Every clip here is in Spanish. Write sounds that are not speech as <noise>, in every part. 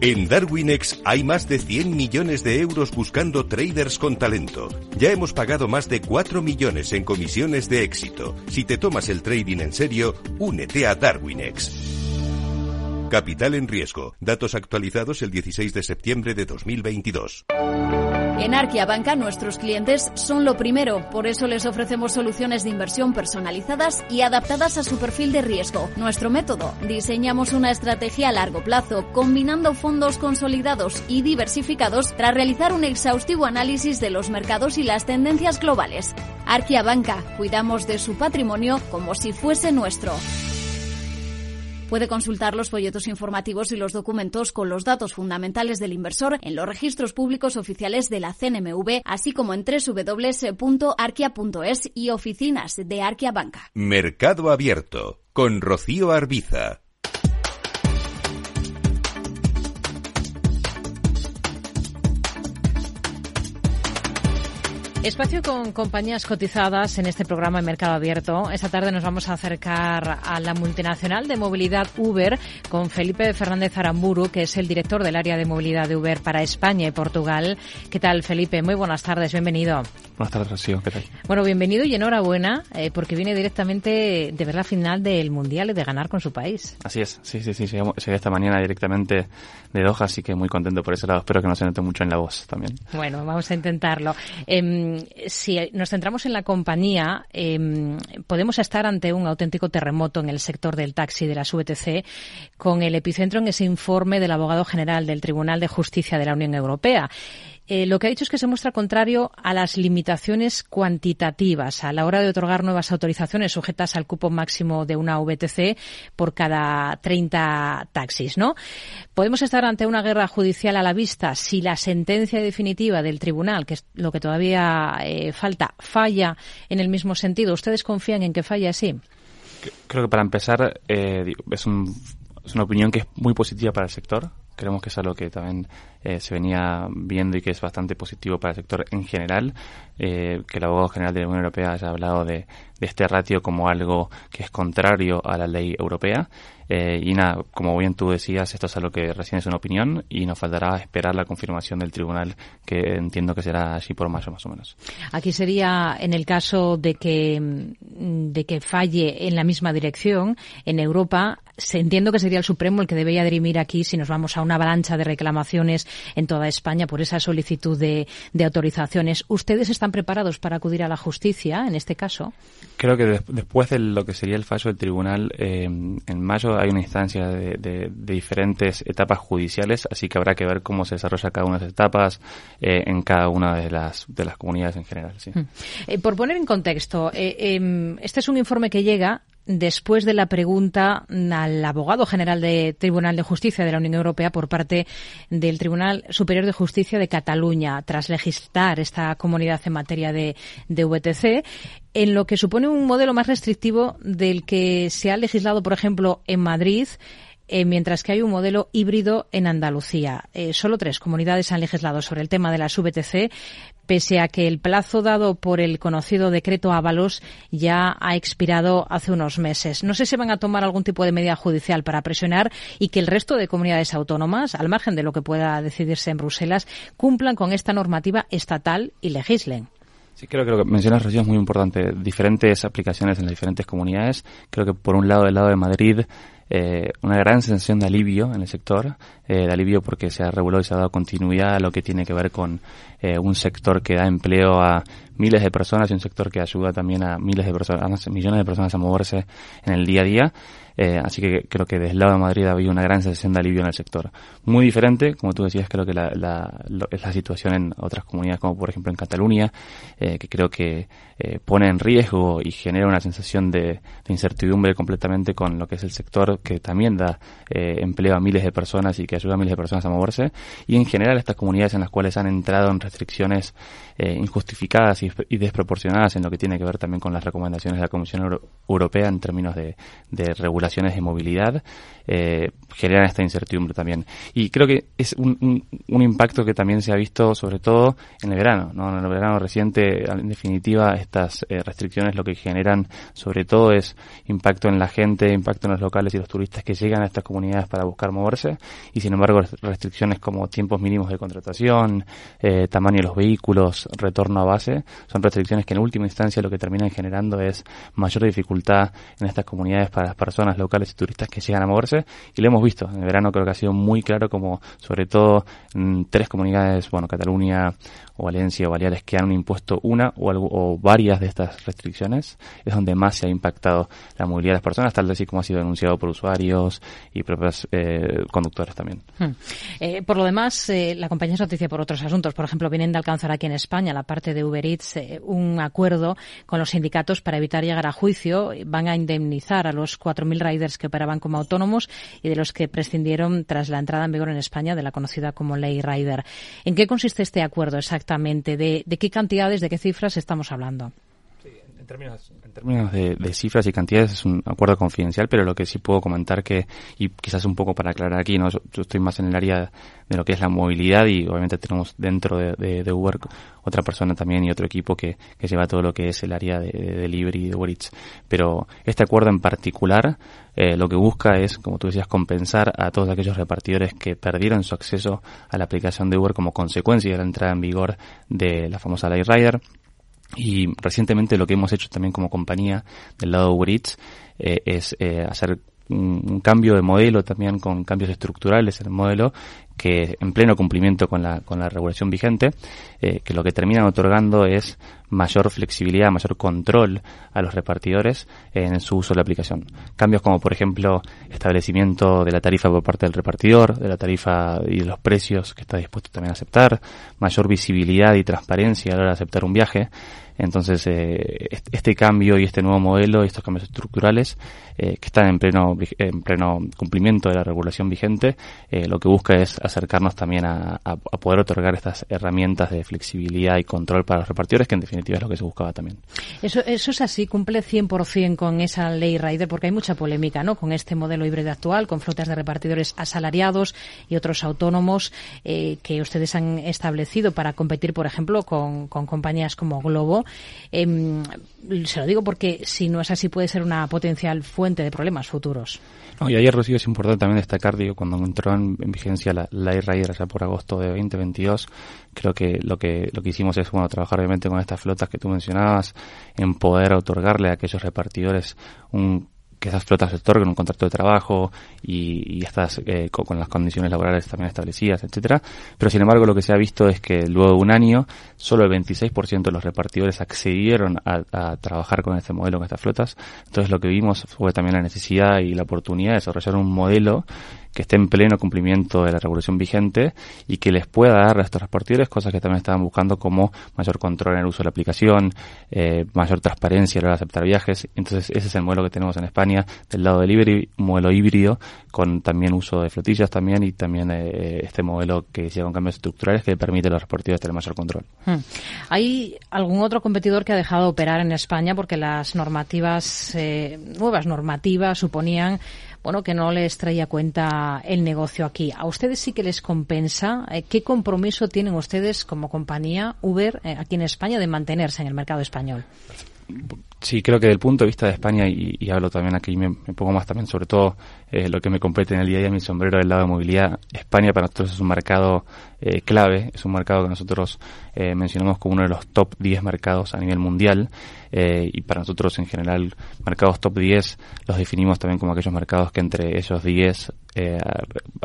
En Darwinex hay más de 100 millones de euros buscando traders con talento. Ya hemos pagado más de 4 millones en comisiones de éxito. Si te tomas el trading en serio, únete a Darwinex. Capital en riesgo. Datos actualizados el 16 de septiembre de 2022. En Arquia Banca nuestros clientes son lo primero, por eso les ofrecemos soluciones de inversión personalizadas y adaptadas a su perfil de riesgo. Nuestro método, diseñamos una estrategia a largo plazo, combinando fondos consolidados y diversificados tras realizar un exhaustivo análisis de los mercados y las tendencias globales. Arquia Banca, cuidamos de su patrimonio como si fuese nuestro. Puede consultar los folletos informativos y los documentos con los datos fundamentales del inversor en los registros públicos oficiales de la CNMV, así como en www.arquia.es y oficinas de Arquia Banca. Mercado Abierto con Rocío Arbiza. Espacio con compañías cotizadas en este programa de Mercado Abierto. Esta tarde nos vamos a acercar a la multinacional de movilidad Uber con Felipe Fernández Aramburu, que es el director del área de movilidad de Uber para España y Portugal. ¿Qué tal, Felipe? Muy buenas tardes, bienvenido. Buenas tardes, Rocío. ¿Qué tal? Bueno, bienvenido y enhorabuena, eh, porque viene directamente de ver la final del Mundial y de ganar con su país. Así es, sí, sí, sí. Llegué esta mañana directamente de Doha, así que muy contento por ese lado. Espero que no se note mucho en la voz también. Bueno, vamos a intentarlo. Eh, si nos centramos en la compañía, eh, podemos estar ante un auténtico terremoto en el sector del taxi de las VTC, con el epicentro en ese informe del abogado general del Tribunal de Justicia de la Unión Europea. Eh, lo que ha dicho es que se muestra contrario a las limitaciones cuantitativas a la hora de otorgar nuevas autorizaciones sujetas al cupo máximo de una VTC por cada 30 taxis, ¿no? Podemos estar ante una guerra judicial a la vista si la sentencia definitiva del tribunal, que es lo que todavía eh, falta, falla en el mismo sentido. ¿Ustedes confían en que falle así? Creo que para empezar eh, es, es una opinión que es muy positiva para el sector creemos que es algo que también eh, se venía viendo y que es bastante positivo para el sector en general, eh, que el abogado general de la Unión Europea haya hablado de, de este ratio como algo que es contrario a la ley europea. Eh, y nada, como bien tú decías, esto es algo que recién es una opinión y nos faltará esperar la confirmación del tribunal, que entiendo que será así por mayo más o menos. Aquí sería en el caso de que, mm, de que falle en la misma dirección, en Europa, entiendo que sería el Supremo el que debería dirimir aquí si nos vamos a una avalancha de reclamaciones en toda España por esa solicitud de, de autorizaciones. ¿Ustedes están preparados para acudir a la justicia en este caso? Creo que después de lo que sería el fallo del tribunal, eh, en mayo hay una instancia de, de, de, diferentes etapas judiciales, así que habrá que ver cómo se desarrolla cada una de esas etapas eh, en cada una de las, de las comunidades en general. Mm. Eh, por poner en contexto, eh, este es un informe que llega después de la pregunta al abogado general de Tribunal de Justicia de la Unión Europea por parte del Tribunal Superior de Justicia de Cataluña, tras legislar esta comunidad en materia de, de VTC, en lo que supone un modelo más restrictivo del que se ha legislado, por ejemplo, en Madrid, eh, mientras que hay un modelo híbrido en Andalucía. Eh, solo tres comunidades han legislado sobre el tema de las VTC, pese a que el plazo dado por el conocido decreto Ábalos ya ha expirado hace unos meses. No sé si van a tomar algún tipo de medida judicial para presionar y que el resto de comunidades autónomas, al margen de lo que pueda decidirse en Bruselas, cumplan con esta normativa estatal y legislen. Sí, creo que lo que mencionas, Rocío, es muy importante. Diferentes aplicaciones en las diferentes comunidades. Creo que por un lado, del lado de Madrid, eh, una gran sensación de alivio en el sector, eh, de alivio porque se ha regulado y se ha dado continuidad a lo que tiene que ver con eh, un sector que da empleo a miles de personas y un sector que ayuda también a miles de personas, a millones de personas a moverse en el día a día. Eh, así que creo que desde el lado de Madrid ha habido una gran sensación de alivio en el sector. Muy diferente, como tú decías, creo que la, la, es la situación en otras comunidades, como por ejemplo en Cataluña, eh, que creo que eh, pone en riesgo y genera una sensación de, incertidumbre completamente con lo que es el sector que también da eh, empleo a miles de personas y que ayuda a miles de personas a moverse. Y en general estas comunidades en las cuales han entrado en restricciones eh, injustificadas y, desproporcionadas en lo que tiene que ver también con las recomendaciones de la Comisión Europea en términos de, regulaciones de movilidad, eh, generan esta incertidumbre también. Y creo que es un, impacto que también se ha visto sobre todo en el verano. ¿no? En el verano reciente, en definitiva, estas eh, restricciones lo que generan sobre todo es impacto en la gente, impacto en los locales y los turistas que llegan a estas comunidades para buscar moverse. Y sin embargo, restricciones como tiempos mínimos de contratación, eh, tamaño de los vehículos, retorno a base, son restricciones que en última instancia lo que terminan generando es mayor dificultad en estas comunidades para las personas locales y turistas que llegan a moverse y lo hemos visto. En el verano creo que ha sido muy claro como sobre todo en tres comunidades, bueno, Cataluña, o Valencia o Baleares que han impuesto una o, algo, o varias de estas restricciones, es donde más se ha impactado la movilidad de las personas, tal vez así como ha sido denunciado por usuarios y propios eh, conductores también. Hmm. Eh, por lo demás, eh, la compañía es noticia por otros asuntos. Por ejemplo, vienen de alcanzar aquí en España, la parte de Uber Eats, un acuerdo con los sindicatos para evitar llegar a juicio. Van a indemnizar a los 4.000 riders que operaban como autónomos y de los que prescindieron tras la entrada en vigor en España de la conocida como Ley Rider. ¿En qué consiste este acuerdo exactamente? de qué cantidades, de qué cifras estamos hablando? Términos, en términos de, cifras y cantidades es un acuerdo confidencial, pero lo que sí puedo comentar que, y quizás un poco para aclarar aquí, ¿no? yo, estoy más en el área de lo que es la movilidad y obviamente tenemos dentro de, de, Uber otra persona también y otro equipo que, que, lleva todo lo que es el área de, delivery de Uber Eats. Pero este acuerdo en particular eh, lo que busca es, como tú decías, compensar a todos aquellos repartidores que perdieron su acceso a la aplicación de Uber como consecuencia de la entrada en vigor de la famosa Ley Rider y recientemente lo que hemos hecho también como compañía del lado de Uber Eats eh, es eh, hacer un, cambio de modelo también con cambios estructurales en el modelo que en pleno cumplimiento con la, con la regulación vigente, eh, que lo que terminan otorgando es mayor flexibilidad, mayor control a los repartidores en su uso de la aplicación. Cambios como, por ejemplo, establecimiento de la tarifa por parte del repartidor, de la tarifa y de los precios que está dispuesto también a aceptar, mayor visibilidad y transparencia a la hora de aceptar un viaje. Entonces, eh, este cambio y este nuevo modelo y estos cambios estructurales eh, que están en pleno, en pleno cumplimiento de la regulación vigente, eh, lo que busca es acercarnos también a, a, poder otorgar estas herramientas de flexibilidad y control para los repartidores, que en definitiva es lo que se buscaba también. Eso, eso es así, cumple 100% con esa ley Rider, porque hay mucha polémica ¿no? con este modelo híbrido actual, con flotas de repartidores asalariados y otros autónomos eh, que ustedes han establecido para competir, por ejemplo, con, con compañías como Globo. Eh, se lo digo porque si no es así puede ser una potencial fuente de problemas futuros. y ayer, Rocío, es importante también destacar, digo, cuando entró en, vigencia la, ley Rider allá por agosto de 2022, creo que lo que lo que hicimos es, bueno, trabajar obviamente con estas flotas que tú mencionabas, en poder otorgarle a aquellos repartidores un que esas flotas se otorguen un contrato de trabajo y, y estas eh, con, las condiciones laborales también establecidas, etcétera. Pero sin embargo, lo que se ha visto es que luego de un año, solo el 26% de los repartidores accedieron a, a, trabajar con este modelo, con estas flotas. Entonces, lo que vimos fue también la necesidad y la oportunidad de desarrollar un modelo que esté en pleno cumplimiento de la regulación vigente y que les pueda dar a estos repartidores cosas que también estaban buscando como mayor control en el uso de la aplicación, eh, mayor transparencia a la hora de aceptar viajes. Entonces ese es el modelo que tenemos en España del lado delivery, un modelo híbrido con también uso de flotillas también y también eh, este modelo que decía con cambios estructurales que permite a los repartidores tener mayor control. Hmm. ¿Hay algún otro competidor que ha dejado de operar en España porque las normativas, eh, nuevas normativas suponían bueno, que no les traía cuenta el negocio aquí. ¿A ustedes sí que les compensa? Eh, ¿Qué compromiso tienen ustedes como compañía Uber eh, aquí en España de mantenerse en el mercado español? Sí, creo que desde el punto de vista de España, y, hablo también aquí, me, me, pongo más también sobre todo eh, lo que me compete en el día a día, mi sombrero del lado de movilidad. España para nosotros es un mercado eh, clave, es un mercado que nosotros eh, mencionamos como uno de los top 10 mercados a nivel mundial, eh, y para nosotros en general, mercados top 10 los definimos también como aquellos mercados que entre esos 10 eh,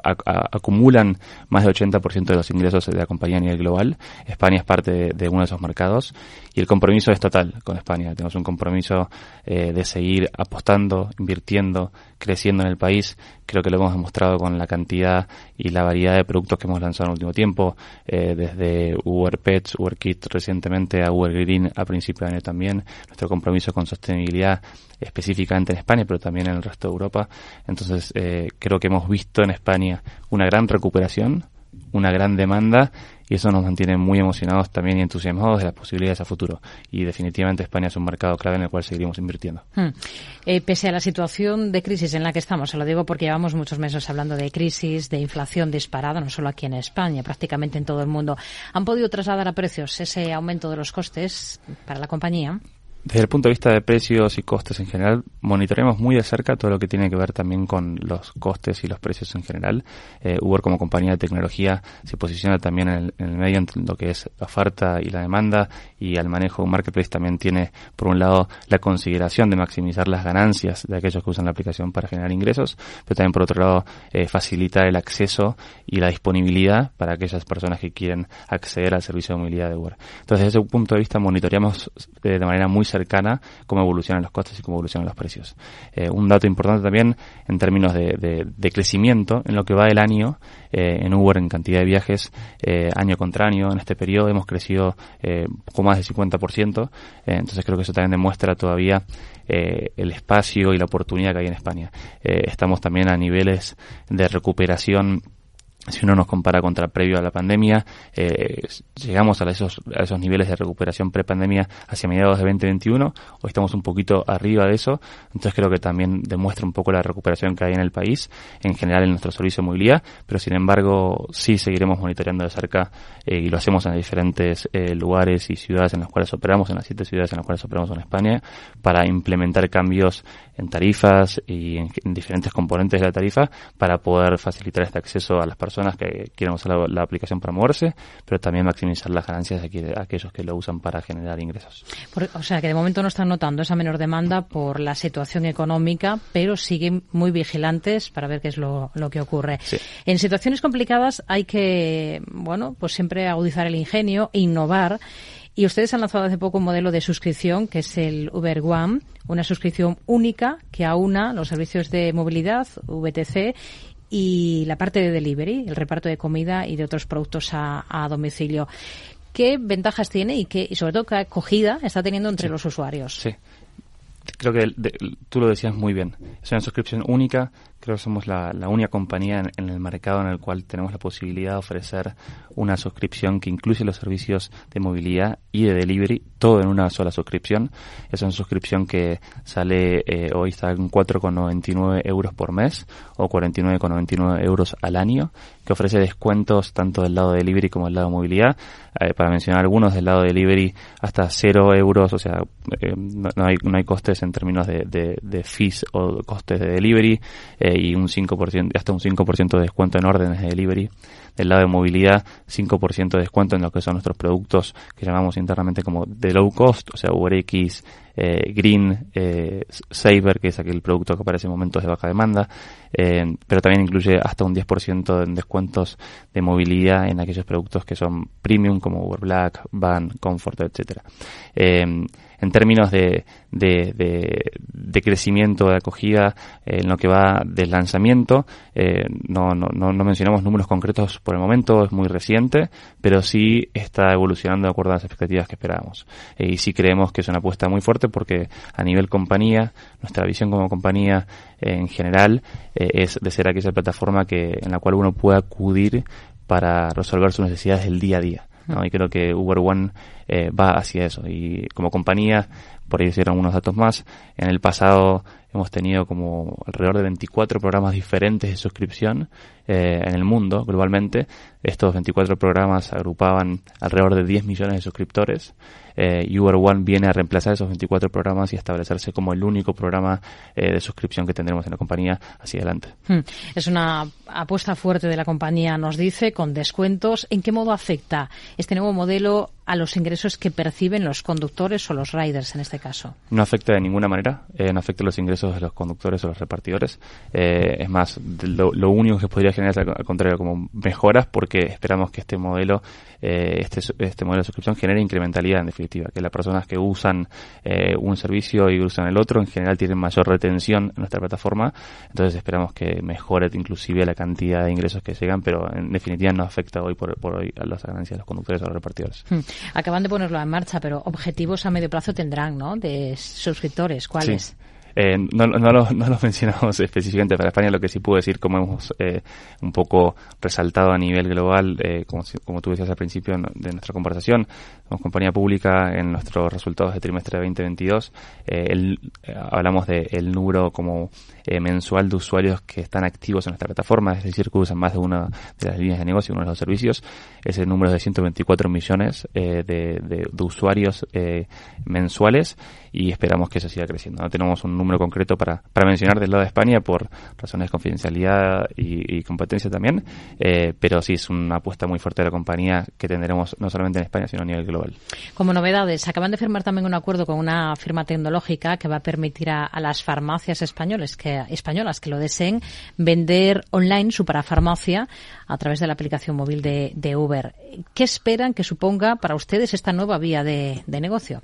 acumulan más del 80% de los ingresos de la compañía a nivel global. España es parte de, de, uno de esos mercados y el compromiso es total con España. Tenemos un compromiso eh, de seguir apostando, invirtiendo, creciendo en el país. Creo que lo hemos demostrado con la cantidad y la variedad de productos que hemos lanzado en el último tiempo eh, desde Uber Pets, Uber Kit recientemente a Uber Green a principio de año también, nuestro compromiso con sostenibilidad específicamente en España, pero también en el resto de Europa. Entonces, eh, creo que hemos visto en España una gran recuperación, una gran demanda y eso nos mantiene muy emocionados también y entusiasmados de las posibilidades a futuro. Y definitivamente España es un mercado clave en el cual seguiremos invirtiendo. Hmm. Eh, pese a la situación de crisis en la que estamos, se lo digo porque llevamos muchos meses hablando de crisis, de inflación disparada, no solo aquí en España, prácticamente en todo el mundo, ¿han podido trasladar a precios ese aumento de los costes para la compañía? Desde el punto de vista de precios y costes en general, monitoreamos muy de cerca todo lo que tiene que ver también con los costes y los precios en general. Eh, Uber como compañía de tecnología se posiciona también en el, medio entre lo que es la oferta y la demanda y al manejo de un marketplace también tiene, por un lado, la consideración de maximizar las ganancias de aquellos que usan la aplicación para generar ingresos, pero también, por otro lado, eh, facilitar el acceso y la disponibilidad para aquellas personas que quieren acceder al servicio de movilidad de Uber. Entonces, desde ese punto de vista, monitoreamos eh, de manera muy cercana cómo evolucionan los costes y cómo evolucionan los precios. Eh, un dato importante también en términos de, crecimiento, en lo que va del año, eh, en Uber en cantidad de viajes, eh, año contra año, en este periodo hemos crecido con más del 50%, entonces creo que eso también demuestra todavía el espacio y la oportunidad que hay en España. estamos también a niveles de recuperación si uno nos compara contra previo a la pandemia, eh, llegamos a esos, a esos niveles de recuperación pre-pandemia hacia mediados de 2021, hoy estamos un poquito arriba de eso, entonces creo que también demuestra un poco la recuperación que hay en el país, en general en nuestro servicio de movilidad, pero sin embargo sí seguiremos monitoreando de cerca eh, y lo hacemos en diferentes eh, lugares y ciudades en las cuales operamos, en las siete ciudades en las cuales operamos en España, para implementar cambios en tarifas y en, diferentes componentes de la tarifa para poder facilitar este acceso a las personas que quieren usar la, aplicación para moverse, pero también maximizar las ganancias de, aquellos que lo usan para generar ingresos. o sea, que de momento no están notando esa menor demanda por la situación económica, pero siguen muy vigilantes para ver qué es lo, lo que ocurre. En situaciones complicadas hay que, bueno, pues siempre agudizar el ingenio e innovar. Y ustedes han lanzado hace poco un modelo de suscripción que es el Uber One, una suscripción única que aúna los servicios de movilidad, VTC, y la parte de delivery, el reparto de comida y de otros productos a, domicilio. ¿Qué ventajas tiene y, qué, y sobre todo qué acogida está teniendo entre los usuarios? Sí. Creo que tú lo decías muy bien. Es una suscripción única Creo que somos la, única compañía en, el mercado en el cual tenemos la posibilidad de ofrecer una suscripción que incluye los servicios de movilidad y de delivery, todo en una sola suscripción. Es una suscripción que sale eh, hoy está en 4,99 euros por mes o 49,99 euros al año, que ofrece descuentos tanto del lado de delivery como del lado de movilidad. Eh, para mencionar algunos, del lado de delivery hasta 0 euros, o sea, eh, no, hay, no hay costes en términos de, de, fees o costes de delivery y un 5%, hasta un 5% de descuento en órdenes de delivery. Del lado de movilidad, 5% de descuento en lo que son nuestros productos que llamamos internamente como de low cost, o sea, UberX, eh, Green, eh, Saver, que es aquel producto que aparece en momentos de baja demanda, eh, pero también incluye hasta un 10% en descuentos de movilidad en aquellos productos que son premium como Uber Black, Van, Comfort, etcétera. Eh, en términos de, de, de, crecimiento, de acogida, en lo que va del lanzamiento, no, no, no, mencionamos números concretos por el momento, es muy reciente, pero sí está evolucionando de acuerdo a las expectativas que esperábamos. Y sí creemos que es una apuesta muy fuerte porque a nivel compañía, nuestra visión como compañía en general es de ser aquella plataforma que, en la cual uno pueda acudir para resolver sus necesidades del día a día. ¿no? Y creo que Uber One eh, va hacia eso. Y como compañía, por ahí hicieron unos datos más, en el pasado hemos tenido como alrededor de 24 programas diferentes de suscripción eh, en el mundo globalmente. Estos 24 programas agrupaban alrededor de 10 millones de suscriptores. Eh, Uber One viene a reemplazar esos 24 programas y establecerse como el único programa eh, de suscripción que tendremos en la compañía hacia adelante. Hmm. Es una apuesta fuerte de la compañía, nos dice, con descuentos. ¿En qué modo afecta este nuevo modelo a los ingresos que perciben los conductores o los riders en este caso? No afecta de ninguna manera, eh, no afecta los ingresos de los conductores o los repartidores. Eh, es más, lo, único que podría generar al contrario como mejoras porque esperamos que este modelo, eh, este, este modelo de suscripción genere incrementalidad en definitiva, que las personas que usan un servicio y usan el otro en general tienen mayor retención en nuestra plataforma, entonces esperamos que mejore inclusive la cantidad de ingresos que llegan, pero en definitiva no afecta hoy por, hoy a las ganancias de los conductores o los repartidores. Hmm. Acaban de ponerlo en marcha, pero objetivos a medio plazo tendrán, ¿no? De suscriptores, ¿cuáles? Eh, no, no, lo, no, lo, <laughs> mencionamos específicamente para España, lo que sí puedo decir, como hemos eh, un poco resaltado a nivel global, eh, como, como tú decías al principio de nuestra conversación, como compañía pública en nuestros resultados de trimestre de 2022, el, hablamos del el número como mensual de usuarios que están activos en nuestra plataforma, es decir, que usan más de una de las líneas de negocio, uno de los servicios, ese número es de 124 millones de, de, de, usuarios mensuales y esperamos que eso siga creciendo. No tenemos un número concreto para, para mencionar del lado de España por razones de confidencialidad y, competencia también, eh, pero sí es una apuesta muy fuerte de la compañía que tendremos no solamente en España, sino a nivel global. Como novedades, acaban de firmar también un acuerdo con una firma tecnológica que va a permitir a, las farmacias españoles que, españolas que lo deseen vender online su parafarmacia a través de la aplicación móvil de, Uber. ¿Qué esperan que suponga para ustedes esta nueva vía de negocio?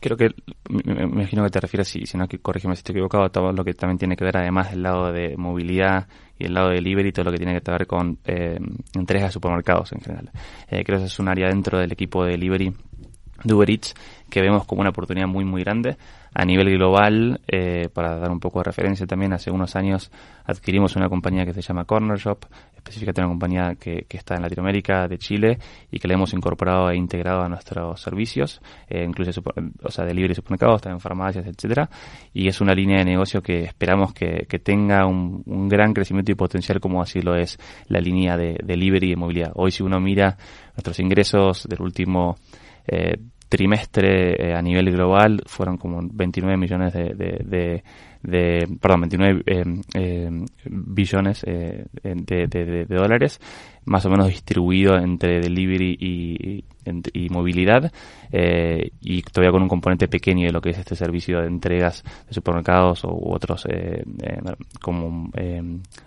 Creo que me, imagino que te refieres, si, si no, que corrígeme si estoy equivocado, a todo lo que también tiene que ver además del lado de movilidad y el lado de delivery, todo lo que tiene que ver con eh, entregas de supermercados en general. Eh, creo que es un área dentro del equipo de delivery de Uber Eats que vemos como una oportunidad muy muy grande a nivel global eh, para dar un poco de referencia también hace unos años adquirimos una compañía que se llama Corner Shop específicamente una compañía que, está en Latinoamérica de Chile y que le hemos incorporado e integrado a nuestros servicios eh, incluye o sea delivery de supermercados también farmacias etcétera y es una línea de negocio que esperamos que, tenga un, gran crecimiento y potencial como así lo es la línea de, delivery y de movilidad. Hoy si uno mira nuestros ingresos del último eh, trimestre eh, a nivel global fueron como 29 millones de, perdón, 29 eh, eh, billones de, de, dólares, más o menos distribuido entre delivery y, y movilidad eh, y todavía con un componente pequeño de lo que es este servicio de entregas de supermercados u otros eh, eh, como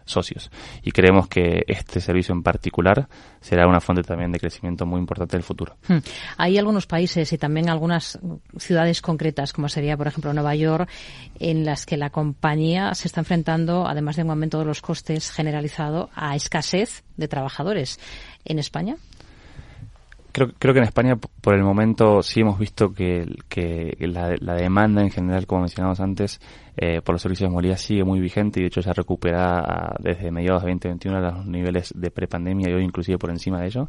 socios. Y creemos que este servicio en particular será una fuente también de crecimiento muy importante del futuro. Hmm. Hay algunos países y también algunas ciudades concretas, como sería, por ejemplo, Nueva York, en las que la compañía se está enfrentando, además de un aumento de los costes generalizado, a escasez de trabajadores. ¿En España? Creo, que en España, por el momento, sí hemos visto que, que la, la demanda en general, como mencionamos antes, eh, por los servicios de movilidad sigue muy vigente y de hecho ya recupera desde mediados de 2021 a los niveles de prepandemia y hoy inclusive por encima de ello.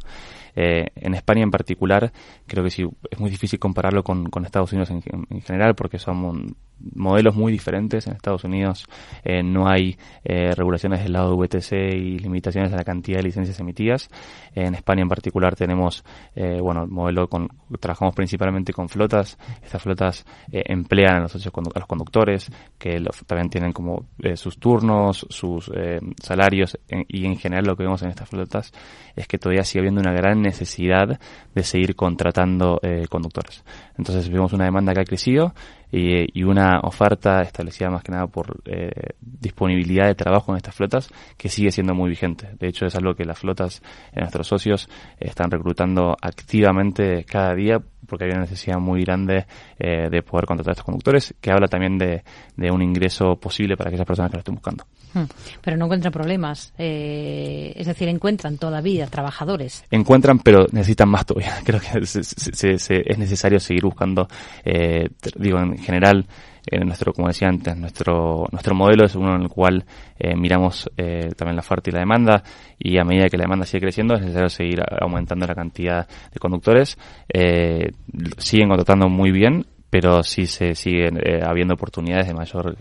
Eh, en España en particular, creo que sí, es muy difícil compararlo con, Estados Unidos en, en, general porque son modelos muy diferentes. En Estados Unidos eh, no hay eh, regulaciones del lado de VTC y limitaciones a la cantidad de licencias emitidas. En España en particular tenemos, eh, bueno, el modelo con, trabajamos principalmente con flotas. Estas flotas emplean a los, a los conductores, que también tienen como eh, sus turnos, sus eh, salarios y en general lo que vemos en estas flotas es que todavía sigue habiendo una gran necesidad de seguir contratando eh, conductores. Entonces vemos una demanda que ha crecido y, una oferta establecida más que nada por disponibilidad de trabajo en estas flotas que sigue siendo muy vigente. De hecho es algo que las flotas, nuestros socios, están reclutando activamente cada día porque hay una necesidad muy grande eh, de poder contratar a estos conductores, que habla también de, un ingreso posible para aquellas personas que lo estén buscando. Hmm. Pero no encuentran problemas, eh, es decir, encuentran todavía trabajadores. Encuentran, pero necesitan más todavía. <laughs> Creo que es necesario seguir buscando, eh, digo, en general, nuestro, como decía antes, nuestro, nuestro modelo es uno en el cual eh, miramos eh, también la oferta y la demanda y a medida que la demanda sigue creciendo es necesario seguir aumentando la cantidad de conductores. Eh, siguen contratando muy bien, pero sí se siguen habiendo oportunidades de mayor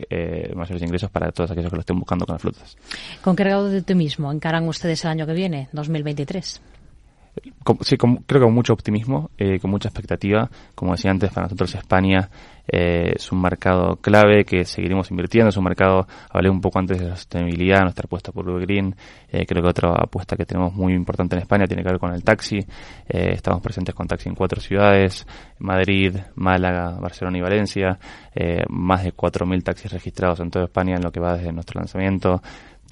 mayores ingresos para todos aquellos que lo estén buscando con las flotas. ¿Con qué grado de optimismo encaran ustedes el año que viene, 2023? Sí, creo que con mucho optimismo, eh, con mucha expectativa. Como decía antes, para nosotros España eh, es un mercado clave que seguiremos invirtiendo. Es un mercado, hablé un poco antes de la sostenibilidad, nuestra apuesta por Green. Eh, creo que otra apuesta que tenemos muy importante en España tiene que ver con el taxi. Eh, estamos presentes con taxi en cuatro ciudades, Madrid, Málaga, Barcelona y Valencia. Más de 4.000 taxis registrados en toda España en lo que va desde nuestro lanzamiento.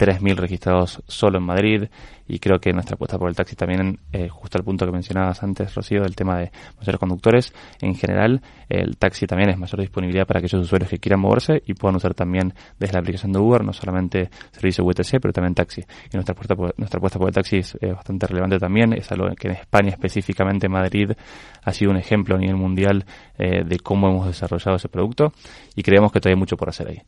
3.000 registrados solo en Madrid y creo que nuestra apuesta por el taxi también, eh, justo al punto que mencionabas antes, Rocío, del tema de mayores conductores, en general el taxi también es mayor disponibilidad para aquellos usuarios que quieran moverse y puedan usar también desde la aplicación de Uber, no solamente servicio UTC, pero también taxi. Y nuestra apuesta por, nuestra apuesta por el taxi es bastante relevante también, es algo que en España, específicamente Madrid, ha sido un ejemplo a nivel mundial eh, de cómo hemos desarrollado ese producto y creemos que todavía hay mucho por hacer ahí.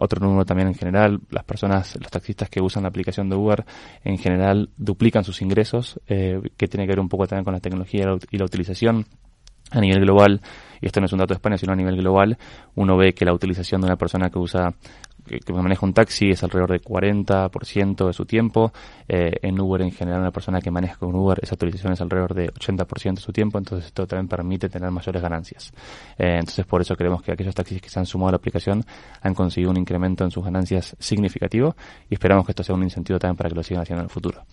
Otro número también en general, las personas, los taxistas que usan la aplicación de Uber, en general duplican sus ingresos, eh, que tiene que ver un poco también con la tecnología y la utilización a nivel global, y esto no es un dato de España, sino a nivel global, uno ve que la utilización de una persona que usa que, maneja un taxi es alrededor del 40% de su tiempo. Eh, en Uber, en general, una persona que maneja con Uber, esa utilización es alrededor de 80% de su tiempo, entonces esto también permite tener mayores ganancias. Eh, entonces, por eso creemos que aquellos taxis que se han sumado a la aplicación han conseguido un incremento en sus ganancias significativo y esperamos que esto sea un incentivo también para que lo sigan haciendo en el futuro.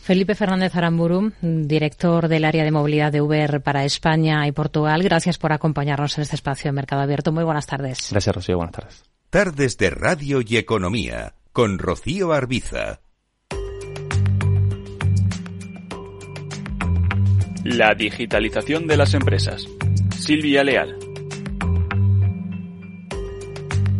Felipe Fernández Aramburu, director del área de movilidad de Uber para España y Portugal, gracias por acompañarnos en este espacio de Mercado Abierto. Muy buenas tardes. Gracias, Rocío. Buenas tardes. Tardes de Radio y Economía con Rocío Arbiza. La digitalización de las empresas. Silvia Leal.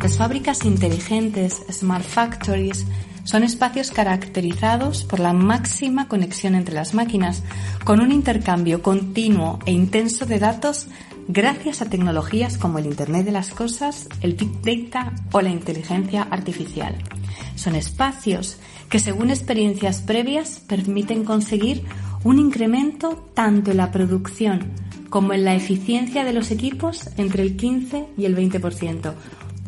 Las fábricas inteligentes, smart factories, son espacios caracterizados por la máxima conexión entre las máquinas, con un intercambio continuo e intenso de datos gracias a tecnologías como el Internet de las Cosas, el Big Data o la inteligencia artificial. Son espacios que, según experiencias previas, permiten conseguir un incremento tanto en la producción como en la eficiencia de los equipos entre el 15 y el 20%,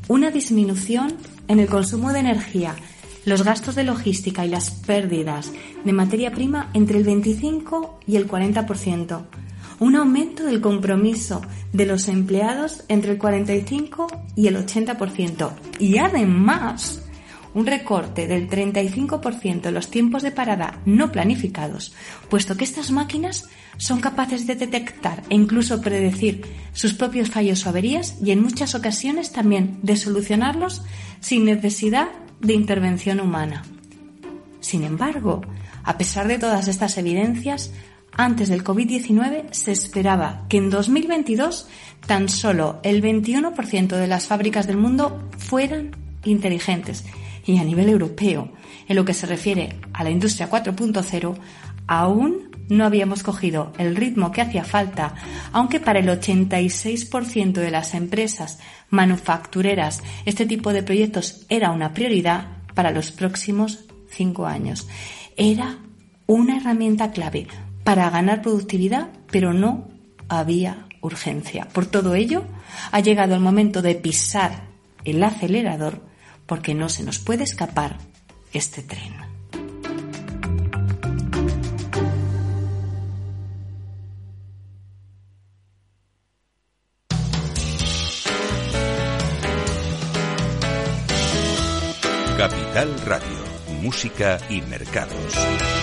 una disminución en el consumo de energía, los gastos de logística y las pérdidas de materia prima entre el 25 y el 40%, un aumento del compromiso de los empleados entre el 45 y el 80% y además un recorte del 35% de los tiempos de parada no planificados, puesto que estas máquinas son capaces de detectar e incluso predecir sus propios fallos o averías y en muchas ocasiones también de solucionarlos sin necesidad de intervención humana. Sin embargo, a pesar de todas estas evidencias, antes del COVID-19 se esperaba que en 2022 tan solo el 21% de las fábricas del mundo fueran inteligentes y a nivel europeo, en lo que se refiere a la industria 4.0, aún no habíamos cogido el ritmo que hacía falta, aunque para el 86% de las empresas manufactureras este tipo de proyectos era una prioridad para los próximos cinco años. Era una herramienta clave para ganar productividad, pero no había urgencia. Por todo ello, ha llegado el momento de pisar el acelerador porque no se nos puede escapar este tren. Capital Radio, Música y Mercados.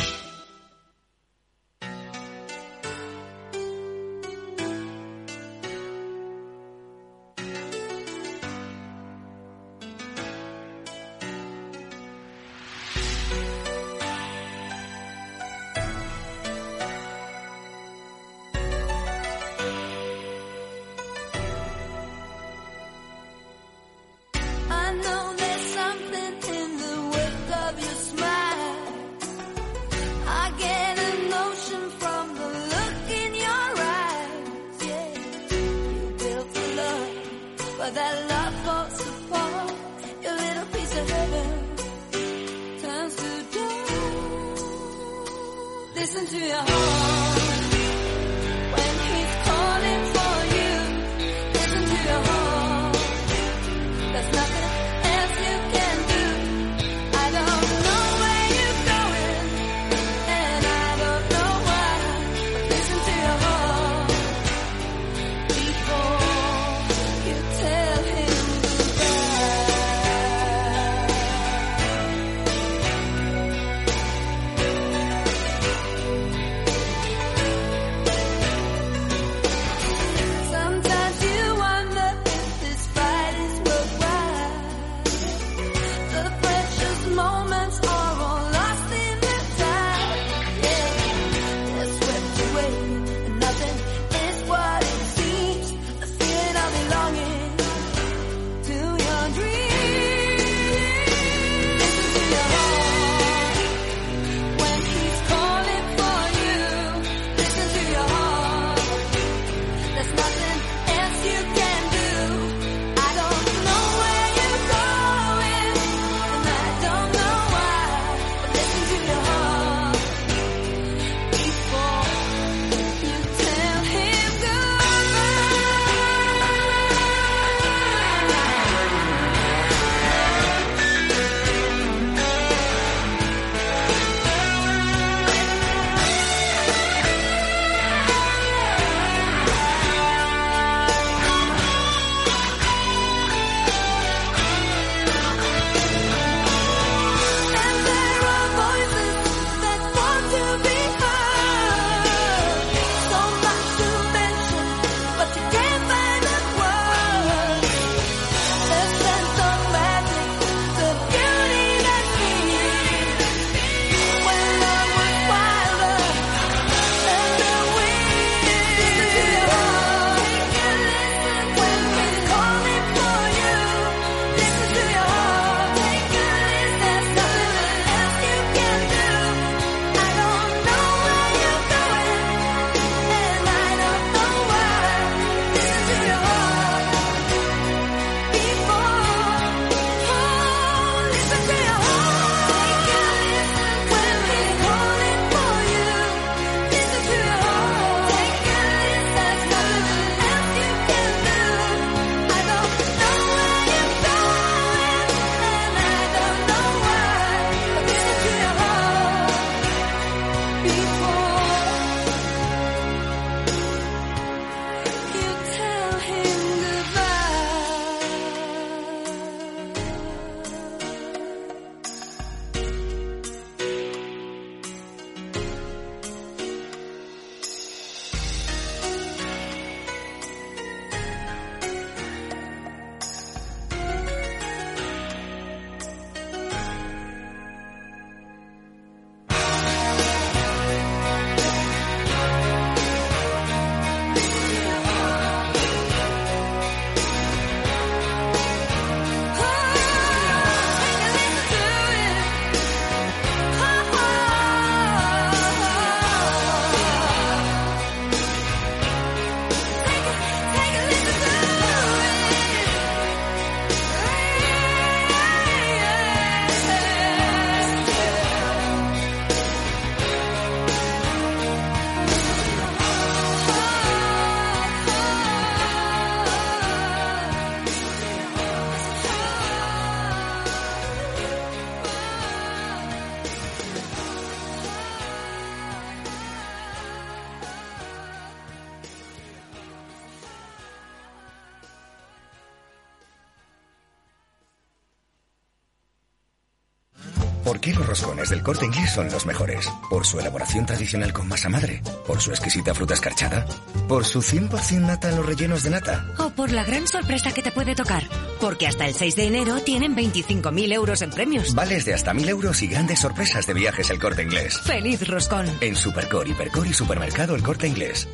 ¿Por qué los roscones del corte inglés son los mejores? ¿Por su elaboración tradicional con masa madre? ¿Por su exquisita fruta escarchada? ¿Por su 100% nata en los rellenos de nata? O por la gran sorpresa que te puede tocar. Porque hasta el 6 de enero tienen 25.000 euros en premios. Vales de hasta 1.000 euros y grandes sorpresas de viajes el corte inglés. ¡Feliz roscón! En Supercore, Hipercore y Supermercado el corte inglés.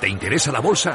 ¿Te interesa la bolsa?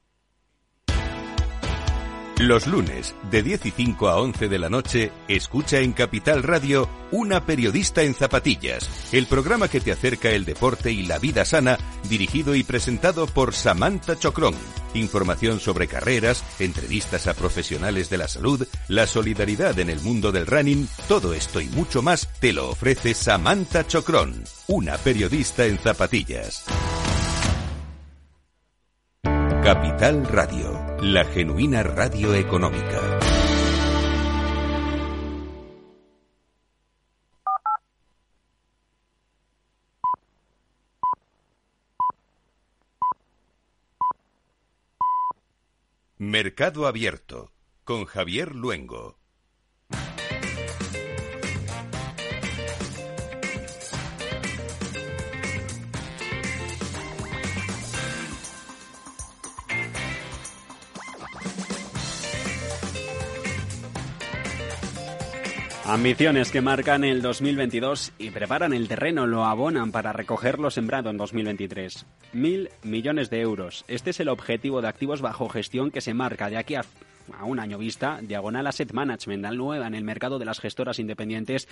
Los lunes, de 10 y 5 a 11 de la noche, escucha en Capital Radio Una periodista en zapatillas, el programa que te acerca el deporte y la vida sana, dirigido y presentado por Samantha Chocrón. Información sobre carreras, entrevistas a profesionales de la salud, la solidaridad en el mundo del running, todo esto y mucho más te lo ofrece Samantha Chocrón, una periodista en zapatillas. Capital Radio, la genuina radio económica. Mercado Abierto con Javier Luengo. Ambiciones que marcan el 2022 y preparan el terreno, lo abonan para recoger lo sembrado en 2023. Mil millones de euros. Este es el objetivo de activos bajo gestión que se marca de aquí a, a un año vista. Diagonal Asset Management, la nueva en el mercado de las gestoras independientes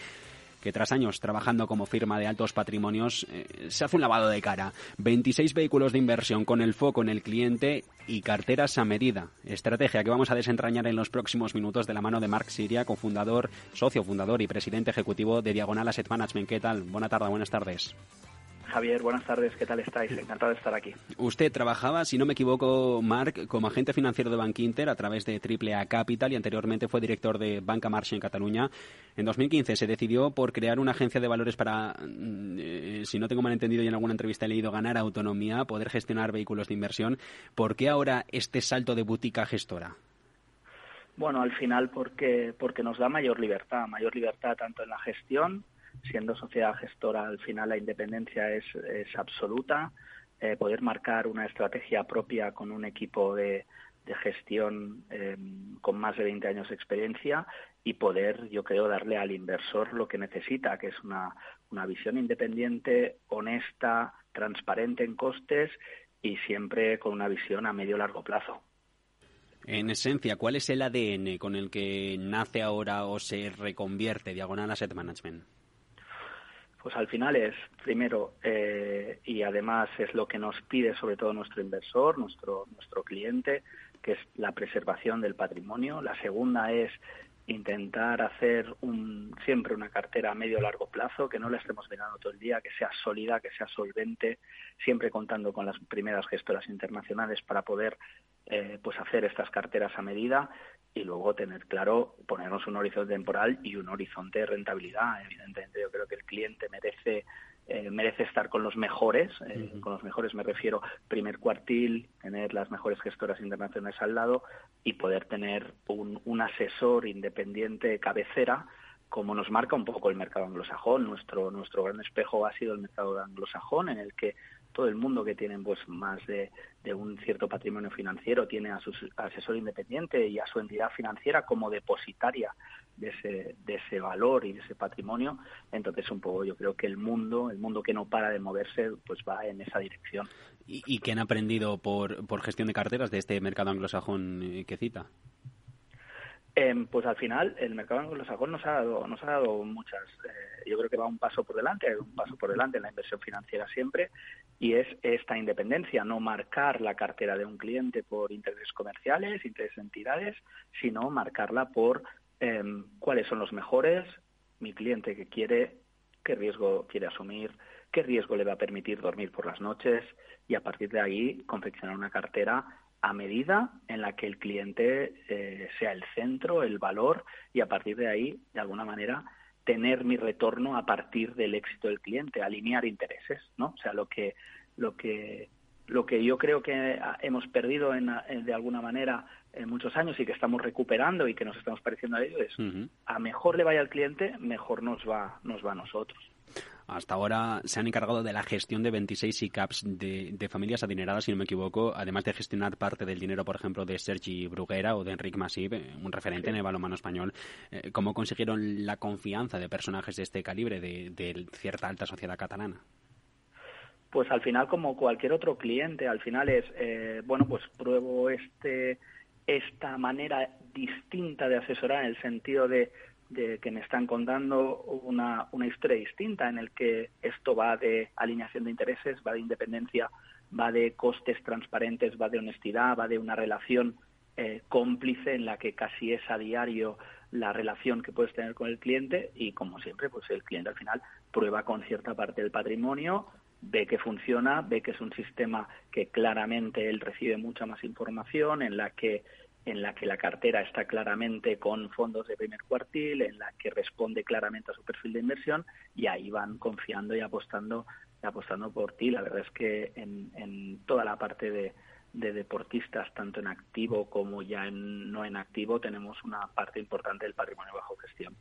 que tras años trabajando como firma de altos patrimonios eh, se hace un lavado de cara. 26 vehículos de inversión con el foco en el cliente y carteras a medida. Estrategia que vamos a desentrañar en los próximos minutos de la mano de Marc Siria, cofundador, socio fundador y presidente ejecutivo de Diagonal Asset Management. ¿Qué tal? Buena tarde, buenas tardes. Javier, buenas tardes, ¿qué tal estáis? Encantado de estar aquí. Usted trabajaba, si no me equivoco, Marc, como agente financiero de Bankinter a través de AAA Capital y anteriormente fue director de Banca Marche en Cataluña. En 2015 se decidió por crear una agencia de valores para, eh, si no tengo mal entendido y en alguna entrevista he leído, ganar autonomía, poder gestionar vehículos de inversión. ¿Por qué ahora este salto de boutique gestora? Bueno, al final porque, porque nos da mayor libertad, mayor libertad tanto en la gestión, siendo sociedad gestora al final la independencia es, es absoluta, eh, poder marcar una estrategia propia con un equipo de, gestión eh, con más de 20 años de experiencia y poder, yo creo, darle al inversor lo que necesita, que es una, una visión independiente, honesta, transparente en costes y siempre con una visión a medio largo plazo. En esencia, ¿cuál es el ADN con el que nace ahora o se reconvierte Diagonal Asset Management? Pues al final es, primero, eh, y además es lo que nos pide sobre todo nuestro inversor, nuestro, nuestro cliente, que es la preservación del patrimonio. La segunda es intentar hacer un, siempre una cartera a medio largo plazo, que no la estemos mirando todo el día, que sea sólida, que sea solvente, siempre contando con las primeras gestoras internacionales para poder eh, pues hacer estas carteras a medida y luego tener claro, ponernos un horizonte temporal y un horizonte de rentabilidad. Evidentemente, yo creo que el cliente merece eh, merece estar con los mejores, eh, con los mejores me refiero primer cuartil, tener las mejores gestoras internacionales al lado y poder tener un, un asesor independiente cabecera como nos marca un poco el mercado anglosajón. Nuestro, nuestro gran espejo ha sido el mercado anglosajón, en el que todo el mundo que tiene pues más de, un cierto patrimonio financiero tiene a su asesor independiente y a su entidad financiera como depositaria de ese, de ese valor y de ese patrimonio. Entonces, un poco yo creo que el mundo, el mundo que no para de moverse, pues va en esa dirección. ¿Y, y qué han aprendido por, por gestión de carteras de este mercado anglosajón eh, que cita? Em, pues al final el mercado anglosajón nos ha dado, nos ha dado muchas. Eh, yo creo que va un paso por delante, un paso por delante en la inversión financiera siempre, y es esta independencia, no marcar la cartera de un cliente por intereses comerciales, intereses de entidades, sino marcarla por em, cuáles son los mejores, mi cliente que quiere, qué riesgo quiere asumir, qué riesgo le va a permitir dormir por las noches, y a partir de ahí confeccionar una cartera a medida en la que el cliente eh, sea el centro, el valor y a partir de ahí, de alguna manera, tener mi retorno a partir del éxito del cliente, alinear intereses, ¿no? O sea, lo que lo que lo que yo creo que hemos perdido en, de alguna manera en muchos años y que estamos recuperando y que nos estamos pareciendo a ello es a mejor le vaya al cliente, mejor nos va nos va a nosotros. Hasta ahora se han encargado de la gestión de 26 ICAPs de, de, familias adineradas, si no me equivoco, además de gestionar parte del dinero, por ejemplo, de Sergi Bruguera o de Enric Masip, eh, un referente en el balonmano español. Eh, ¿Cómo consiguieron la confianza de personajes de este calibre de, cierta alta sociedad catalana? Pues al final, como cualquier otro cliente, al final es, eh, bueno, pues pruebo este esta manera distinta de asesorar en el sentido de de que me están contando una, una historia distinta en el que esto va de alineación de intereses, va de independencia, va de costes transparentes, va de honestidad, va de una relación eh, cómplice en la que casi es a diario la relación que puedes tener con el cliente y como siempre pues el cliente al final prueba con cierta parte del patrimonio ve que funciona, ve que es un sistema que claramente él recibe mucha más información, en la que en la que la cartera está claramente con fondos de primer cuartil, en la que responde claramente a su perfil de inversión y ahí van confiando y apostando, apostando por ti. La verdad es que en, en toda la parte de, de deportistas, tanto en activo como ya en, no en activo, tenemos una parte importante del patrimonio bajo gestión.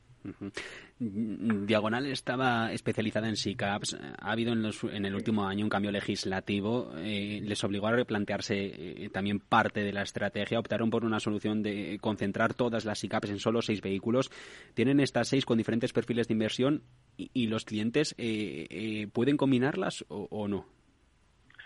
Diagonal estaba especializada en SICAPs. Ha habido en, el último año un cambio legislativo. Eh, les obligó a replantearse eh, también parte de la estrategia. Optaron por una solución de concentrar todas las SICAPs en solo seis vehículos. Tienen estas seis con diferentes perfiles de inversión y, los clientes eh, pueden combinarlas o no.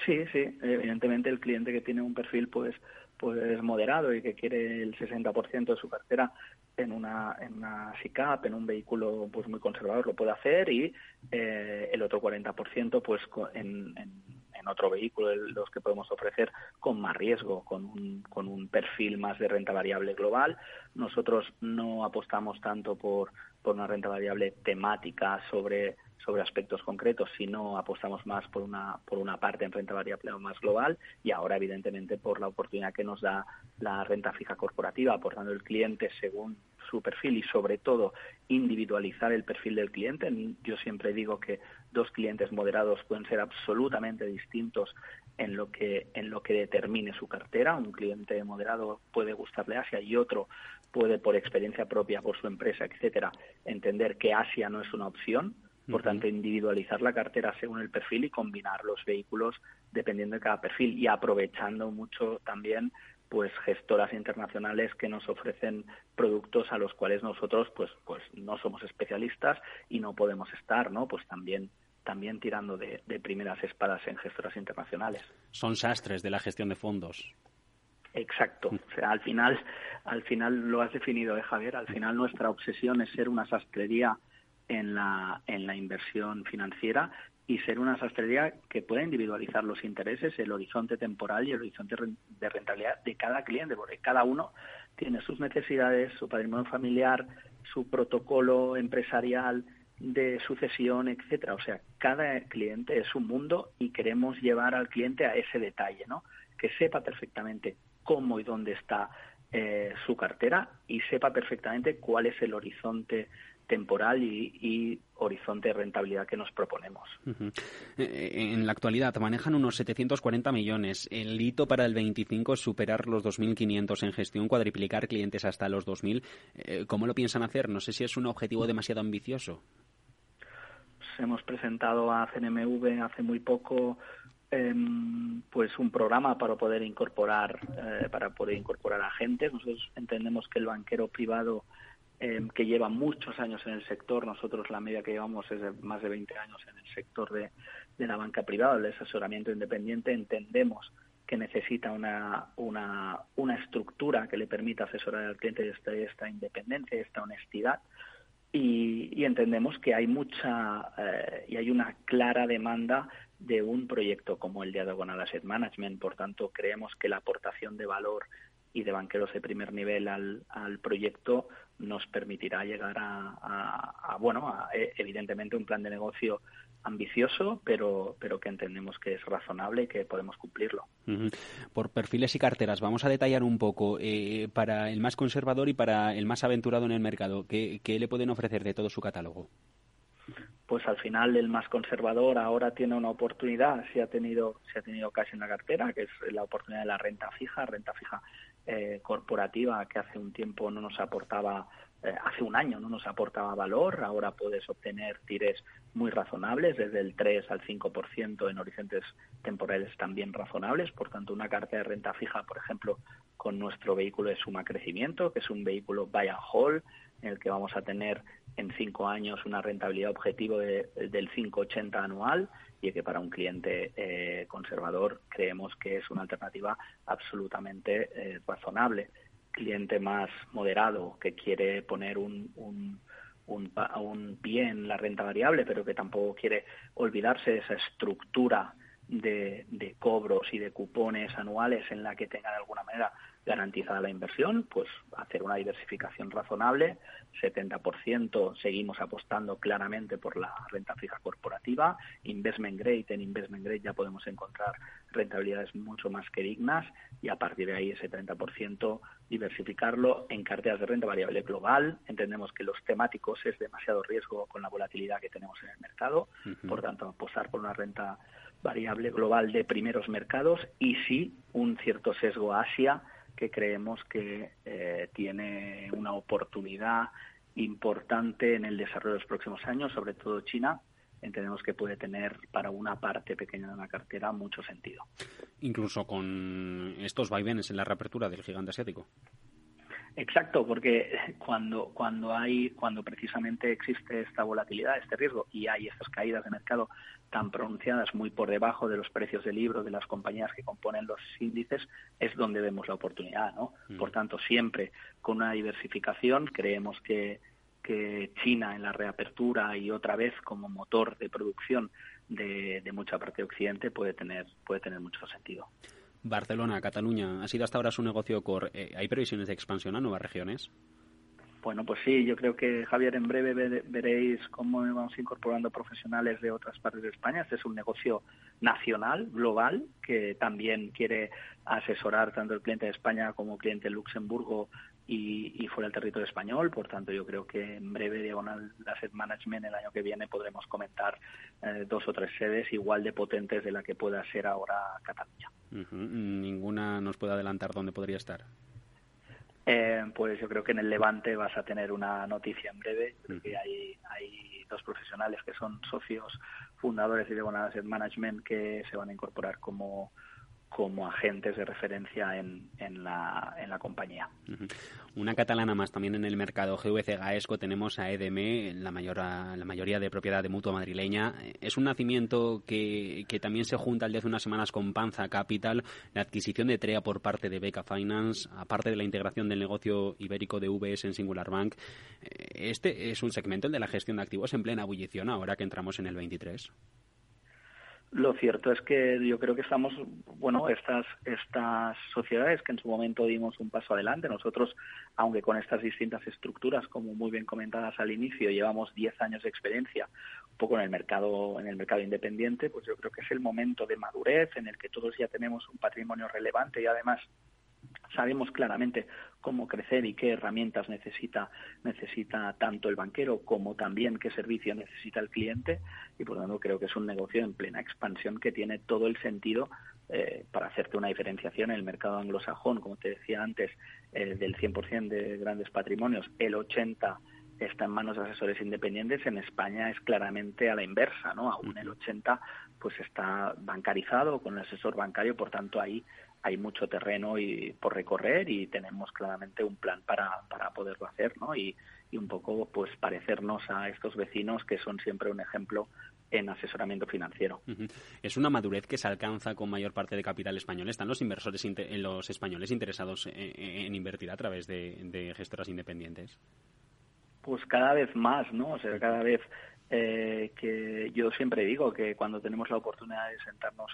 Sí, sí, evidentemente el cliente que tiene un perfil pues pues moderado y que quiere el 60% de su cartera en una en una SICAP, en un vehículo pues muy conservador lo puede hacer y eh, el otro 40% pues en, en, otro vehículo los que podemos ofrecer con más riesgo, con un, con un perfil más de renta variable global. Nosotros no apostamos tanto por, una renta variable temática sobre sobre aspectos concretos, si no apostamos más por una, por una parte en renta variable más global y ahora evidentemente por la oportunidad que nos da la renta fija corporativa, aportando el cliente según su perfil y sobre todo individualizar el perfil del cliente. Yo siempre digo que dos clientes moderados pueden ser absolutamente distintos en lo que en lo que determine su cartera. Un cliente moderado puede gustarle Asia y otro puede por experiencia propia, por su empresa, etcétera, entender que Asia no es una opción por tanto, individualizar la cartera según el perfil y combinar los vehículos dependiendo de cada perfil y aprovechando mucho también pues gestoras internacionales que nos ofrecen productos a los cuales nosotros pues pues no somos especialistas y no podemos estar, ¿no? Pues también también tirando de, de primeras espadas en gestoras internacionales. Son sastres de la gestión de fondos. Exacto. O sea, al final, al final lo has definido, ¿eh, Javier? Al final nuestra obsesión es ser una sastrería en la, en la inversión financiera y ser una sastrería que pueda individualizar los intereses, el horizonte temporal y el horizonte de rentabilidad de cada cliente, porque cada uno tiene sus necesidades, su patrimonio familiar, su protocolo empresarial de sucesión, etcétera. O sea, cada cliente es un mundo y queremos llevar al cliente a ese detalle, ¿no? Que sepa perfectamente cómo y dónde está eh, su cartera y sepa perfectamente cuál es el horizonte temporal y, horizonte de rentabilidad que nos proponemos. Eh, en la actualidad manejan unos 740 millones. El hito para el 25 es superar los 2.500 en gestión, cuadriplicar clientes hasta los 2.000. Eh, ¿Cómo lo piensan hacer? No sé si es un objetivo demasiado ambicioso. Hemos presentado a CNMV hace muy poco em, pues un programa para poder incorporar eh, para poder incorporar agentes. Nosotros entendemos que el banquero privado Em, que lleva muchos años en el sector. Nosotros la media que llevamos es de más de 20 años en el sector de, la banca privada, el asesoramiento independiente. Entendemos que necesita una, una, una estructura que le permita asesorar al cliente desde esta independencia, esta honestidad. Y, entendemos que hay mucha eh, y hay una clara demanda de un proyecto como el de Diagonal Asset Management. Por tanto, creemos que la aportación de valor y de banqueros de primer nivel al, al proyecto nos permitirá llegar a, bueno, a, e, evidentemente un plan de negocio ambicioso, pero, pero que entendemos que es razonable y que podemos cumplirlo. Por perfiles y carteras, vamos a detallar un poco eh, para el más conservador y para el más aventurado en el mercado. ¿Qué, ¿Qué le pueden ofrecer de todo su catálogo? pues al final el más conservador ahora tiene una oportunidad, si ha tenido, si ha tenido casi en la cartera, que es la oportunidad de la renta fija, renta fija eh, corporativa que hace un tiempo no nos aportaba, eh, hace un año no nos aportaba valor, ahora puedes obtener tires muy razonables, desde el 3 al 5% en horizontes temporales también razonables, por tanto una carta de renta fija, por ejemplo, con nuestro vehículo de suma crecimiento, que es un vehículo buy and hold, en el que vamos a tener en cinco años una rentabilidad objetivo de, del 5,80 anual y que para un cliente eh, conservador creemos que es una alternativa absolutamente eh, razonable. Cliente más moderado que quiere poner un, un, un, pie en la renta variable, pero que tampoco quiere olvidarse de esa estructura de, de, cobros y de cupones anuales en la que tenga de alguna manera garantizada la inversión, pues hacer una diversificación razonable, 70% seguimos apostando claramente por la renta fija corporativa, investment grade, en investment grade ya podemos encontrar rentabilidades mucho más que dignas y a partir de ahí ese 30% diversificarlo en carteras de renta variable global, entendemos que los temáticos es demasiado riesgo con la volatilidad que tenemos en el mercado, por tanto apostar por una renta variable global de primeros mercados y sí un cierto sesgo a Asia que creemos que eh, tiene una oportunidad importante en el desarrollo de los próximos años, sobre todo China, entendemos que puede tener para una parte pequeña de la cartera mucho sentido. Incluso con estos vaivenes en la reapertura del gigante asiático. Exacto, porque cuando, cuando hay, cuando precisamente existe esta volatilidad, este riesgo, y hay estas caídas de mercado tan pronunciadas muy por debajo de los precios del libro de las compañías que componen los índices, es donde vemos la oportunidad, ¿no? Mm. Por tanto, siempre con una diversificación creemos que, que China en la reapertura y otra vez como motor de producción de, de mucha parte de Occidente puede tener, puede tener mucho sentido. Barcelona, Cataluña, ¿ha sido hasta ahora su negocio core? Eh, ¿Hay previsiones de expansión a nuevas regiones? Bueno, pues sí, yo creo que Javier, en breve veréis cómo vamos incorporando profesionales de otras partes de España. Este es un negocio nacional, global, que también quiere asesorar tanto el cliente de España como el cliente de Luxemburgo y, fuera del territorio español. Por tanto, yo creo que en breve, Diagonal Asset Management, el año que viene, podremos comentar eh, dos o tres sedes igual de potentes de la que pueda ser ahora Cataluña. ¿Ninguna nos puede adelantar dónde podría estar? Eh, pues yo creo que en el Levante vas a tener una noticia en breve. hay, hay dos profesionales que son socios fundadores de Diagonal Asset Management que se van a incorporar como como agentes de referencia en, en, la, en la compañía. Una catalana más también en el mercado GVC Gaesco tenemos a EDM, la, mayor, la mayoría de propiedad de mutua madrileña. Es un nacimiento que, que también se junta el de unas semanas con Panza Capital, la adquisición de TREA por parte de Beca Finance, aparte de la integración del negocio ibérico de VS en Singular Bank. Este es un segmento, el de la gestión de activos, en plena ebullición ahora que entramos en el 23. Lo cierto es que yo creo que estamos, bueno, estas, estas sociedades que en su momento dimos un paso adelante, nosotros, aunque con estas distintas estructuras, como muy bien comentadas al inicio, llevamos 10 años de experiencia, un poco en el mercado, en el mercado independiente, pues yo creo que es el momento de madurez en el que todos ya tenemos un patrimonio relevante y además sabemos claramente cómo crecer y qué herramientas necesita necesita tanto el banquero como también qué servicio necesita el cliente. Y por lo tanto creo que es un negocio en plena expansión que tiene todo el sentido eh, para hacerte una diferenciación en el mercado anglosajón como te decía antes eh, del 100% de grandes patrimonios el 80 está en manos de asesores independientes en España es claramente a la inversa no aún el 80 pues está bancarizado con el asesor bancario por tanto ahí hay mucho terreno y por recorrer y tenemos claramente un plan para, para poderlo hacer, ¿no? Y, y un poco pues parecernos a estos vecinos que son siempre un ejemplo en asesoramiento financiero. Es una madurez que se alcanza con mayor parte de capital español. ¿Están los inversores, los españoles interesados en, invertir a través de, gestoras independientes? Pues cada vez más, ¿no? O sea, cada vez eh, que yo siempre digo que cuando tenemos la oportunidad de sentarnos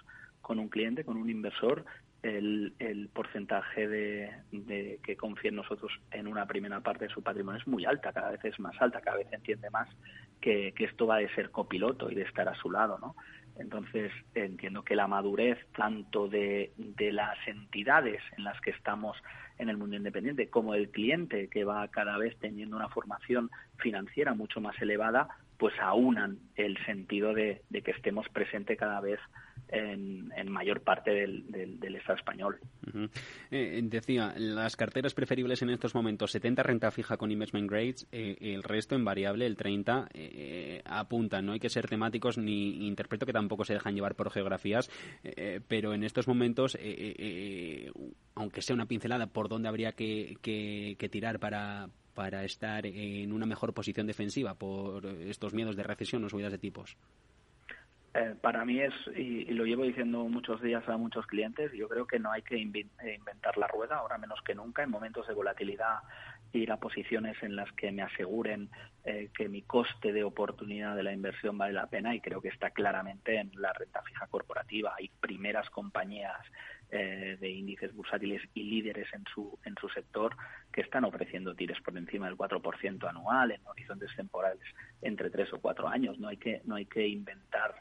con un cliente, con un inversor, el, porcentaje de, que confía en nosotros en una primera parte de su patrimonio es muy alta, cada vez es más alta, cada vez entiende más que, esto va de ser copiloto y de estar a su lado, ¿no? Entonces entiendo que la madurez tanto de, de las entidades en las que estamos en el mundo independiente como del cliente que va cada vez teniendo una formación financiera mucho más elevada, pues aunan el sentido de, que estemos presentes cada vez en, mayor parte del, del, Estado español. Eh, decía, las carteras preferibles en estos momentos, 70 renta fija con investment grades, eh, el resto en variable, el 30, eh, apuntan. No hay que ser temáticos ni interpreto que tampoco se dejan llevar por geografías, pero en estos momentos, aunque sea una pincelada por dónde habría que tirar para para estar en una mejor posición defensiva por estos miedos de recesión o subidas de tipos? Eh, para mí es, y, lo llevo diciendo muchos días a muchos clientes, yo creo que no hay que eh, inventar la rueda, ahora menos que nunca, en momentos de volatilidad, ir a posiciones en las que me aseguren eh, que mi coste de oportunidad de la inversión vale la pena y creo que está claramente en la renta fija corporativa. Hay primeras compañías eh, de índices bursátiles y líderes en su, en su sector que están ofreciendo tires por encima del 4% anual en horizontes temporales entre tres o cuatro años. No hay que, no hay que inventar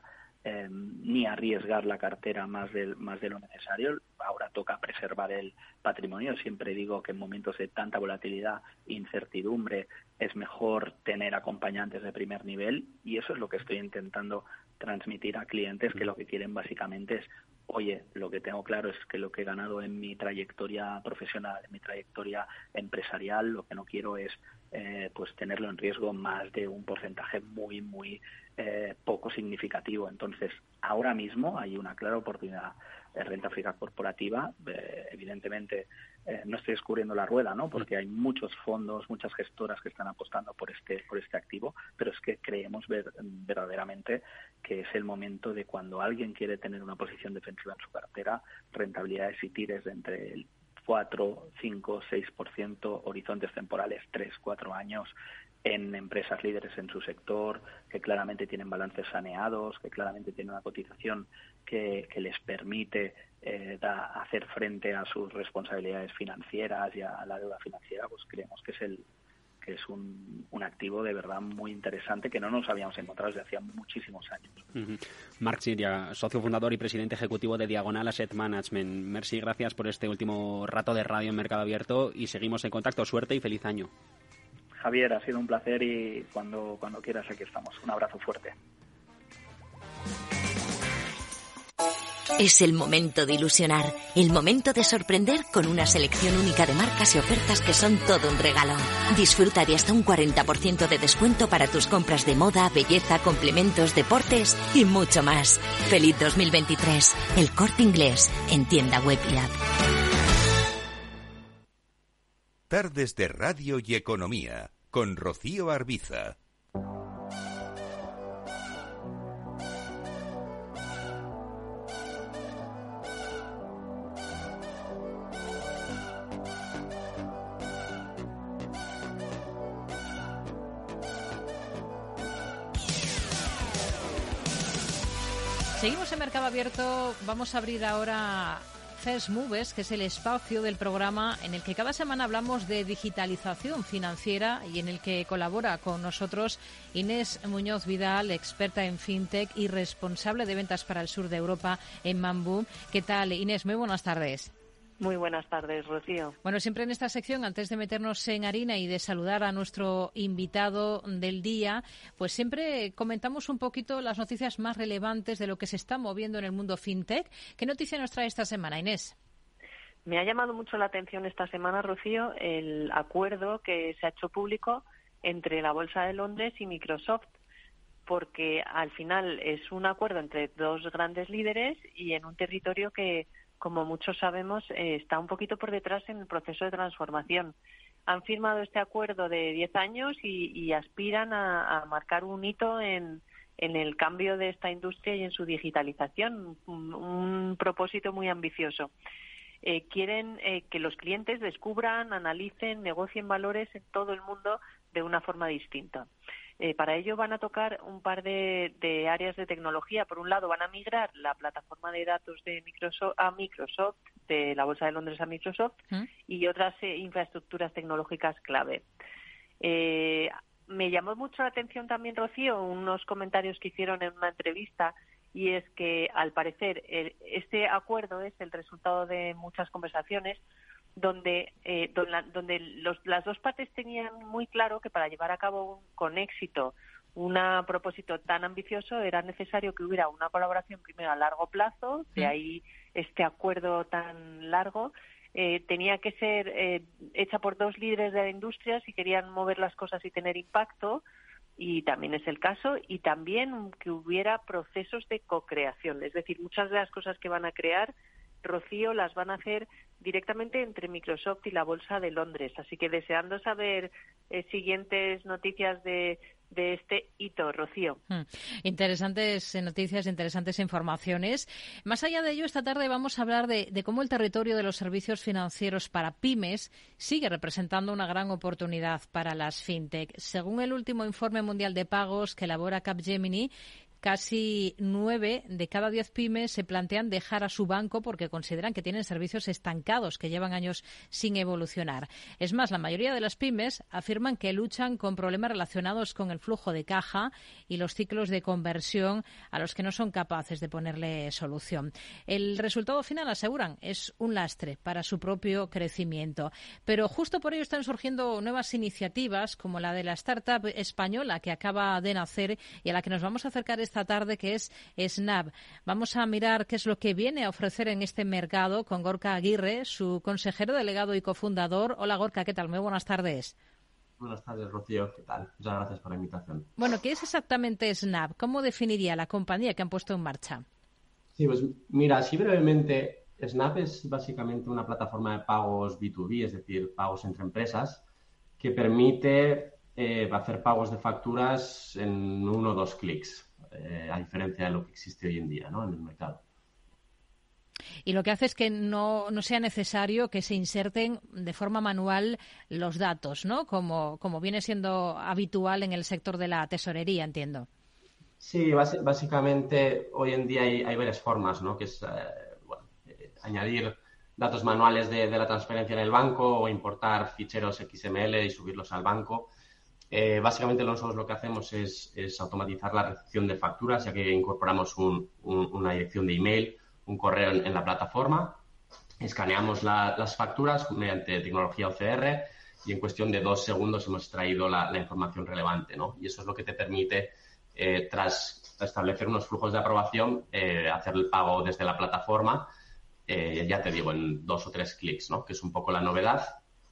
eh, ni arriesgar la cartera más de, más de lo necesario. Ahora toca preservar el patrimonio. Siempre digo que en momentos de tanta volatilidad e incertidumbre es mejor tener acompañantes de primer nivel y eso es lo que estoy intentando transmitir a clientes que lo que quieren básicamente es oye, lo que tengo claro es que lo que he ganado en mi trayectoria profesional, en mi trayectoria empresarial, lo que no quiero es eh, pues tenerlo en riesgo más de un porcentaje muy, muy eh, poco significativo. Entonces, ahora mismo hay una clara oportunidad de renta fija corporativa. Eh, evidentemente, no estoy descubriendo la rueda, ¿no? Porque hay muchos fondos, muchas gestoras que están apostando por este, por este activo, pero es que creemos ver, verdaderamente que es el momento de cuando alguien quiere tener una posición defensiva en su cartera, rentabilidades y tires de entre el 4, 5, 6%, horizontes temporales 3, 4 años en empresas líderes en su sector, que claramente tienen balances saneados, que claramente tienen una cotización que, les permite eh, hacer frente a sus responsabilidades financieras y a la deuda financiera, pues creemos que es el, que es un, activo de verdad muy interesante que no nos habíamos encontrado desde hacía muchísimos años. Marc Siria, socio fundador y presidente ejecutivo de Diagonal Asset Management. Merci, gracias por este último rato de radio en Mercado Abierto y seguimos en contacto. Suerte y feliz año. Javier, ha sido un placer y cuando, cuando quieras aquí estamos. Un abrazo fuerte. Es el momento de ilusionar, el momento de sorprender con una selección única de marcas y ofertas que son todo un regalo. Disfruta de hasta un 40% de descuento para tus compras de moda, belleza, complementos, deportes y mucho más. Feliz 2023. El corte inglés en tienda web y app. Tardes de Radio y Economía con Rocío Arbiza. Seguimos en Mercado Abierto. Vamos a abrir ahora First Moves, que es el espacio del programa en el que cada semana hablamos de digitalización financiera y en el que colabora con nosotros Inés Muñoz Vidal, experta en fintech y responsable de ventas para el sur de Europa en Mambú. ¿Qué tal, Inés? Muy buenas tardes. Muy buenas tardes, Rocío. Bueno, siempre en esta sección, antes de meternos en harina y de saludar a nuestro invitado del día, pues siempre comentamos un poquito las noticias más relevantes de lo que se está moviendo en el mundo fintech. ¿Qué noticia nos trae esta semana, Inés? Me ha llamado mucho la atención esta semana, Rocío, el acuerdo que se ha hecho público entre la Bolsa de Londres y Microsoft porque al final es un acuerdo entre dos grandes líderes y en un territorio que como muchos sabemos, eh, está un poquito por detrás en el proceso de transformación. Han firmado este acuerdo de 10 años y, aspiran a, marcar un hito en, el cambio de esta industria y en su digitalización. Un, propósito muy ambicioso. Eh, quieren eh, que los clientes descubran, analicen, negocien valores en todo el mundo de una forma distinta. Eh, para ello van a tocar un par de, áreas de tecnología. Por un lado, van a migrar la plataforma de datos de Microsoft a Microsoft, de la Bolsa de Londres a Microsoft, ¿Mm? y otras infraestructuras tecnológicas clave. me llamó mucho la atención también, Rocío, unos comentarios que hicieron en una entrevista y es que al parecer este acuerdo es el resultado de muchas conversaciones donde, eh, donde las dos partes tenían muy claro que para llevar a cabo con éxito un propósito tan ambicioso era necesario que hubiera una colaboración primero a largo plazo, de ahí este acuerdo tan largo, eh, tenía que ser eh, hecha por dos líderes de la industria si querían mover las cosas y tener impacto, y también es el caso, y también que hubiera procesos de co-creación, es decir, muchas de las cosas que van a crear, Rocío las van a hacer directamente entre Microsoft y la Bolsa de Londres. Así que deseando saber eh, siguientes noticias de, de este hito, Rocío. Hmm. Interesantes noticias, interesantes informaciones. Más allá de ello, esta tarde vamos a hablar de, de, cómo el territorio de los servicios financieros para pymes sigue representando una gran oportunidad para las fintech. Según el último informe mundial de pagos que elabora Capgemini, casi nueve de cada diez pymes se plantean dejar a su banco porque consideran que tienen servicios estancados que llevan años sin evolucionar. Es más, la mayoría de las pymes afirman que luchan con problemas relacionados con el flujo de caja y los ciclos de conversión a los que no son capaces de ponerle solución. El resultado final, aseguran, es un lastre para su propio crecimiento. Pero justo por ello están surgiendo nuevas iniciativas como la de la startup española que acaba de nacer y a la que nos vamos a acercar esta tarde, que es Snap. Vamos a mirar qué es lo que viene a ofrecer en este mercado con Gorka Aguirre, su consejero delegado y cofundador. Hola Gorka, ¿qué tal? Muy buenas tardes. Buenas tardes, Rocío. ¿Qué tal? Muchas gracias por la invitación. Bueno, ¿qué es exactamente Snap? ¿Cómo definiría la compañía que han puesto en marcha? Sí, pues mira, así brevemente, Snap es básicamente una plataforma de pagos B2B, es decir, pagos entre empresas, que permite eh, hacer pagos de facturas en uno o dos clics. Eh, a diferencia de lo que existe hoy en día ¿no? en el mercado. Y lo que hace es que no, no, sea necesario que se inserten de forma manual los datos, ¿no? Como, como viene siendo habitual en el sector de la tesorería, entiendo. Sí, básicamente hoy en día hay, varias formas, ¿no? Que es eh, eh, añadir datos manuales de, de, la transferencia en el banco o importar ficheros XML y subirlos al banco. Eh, básicamente nosotros lo que hacemos es, automatizar la recepción de facturas, ya que incorporamos una dirección de email, un correo en, la plataforma, escaneamos las facturas mediante tecnología OCR y en cuestión de dos segundos hemos extraído la, información relevante, ¿no? Y eso es lo que te permite, eh, tras establecer unos flujos de aprobación, eh, hacer el pago desde la plataforma, ya te digo, en dos o tres clics, ¿no? Que es un poco la novedad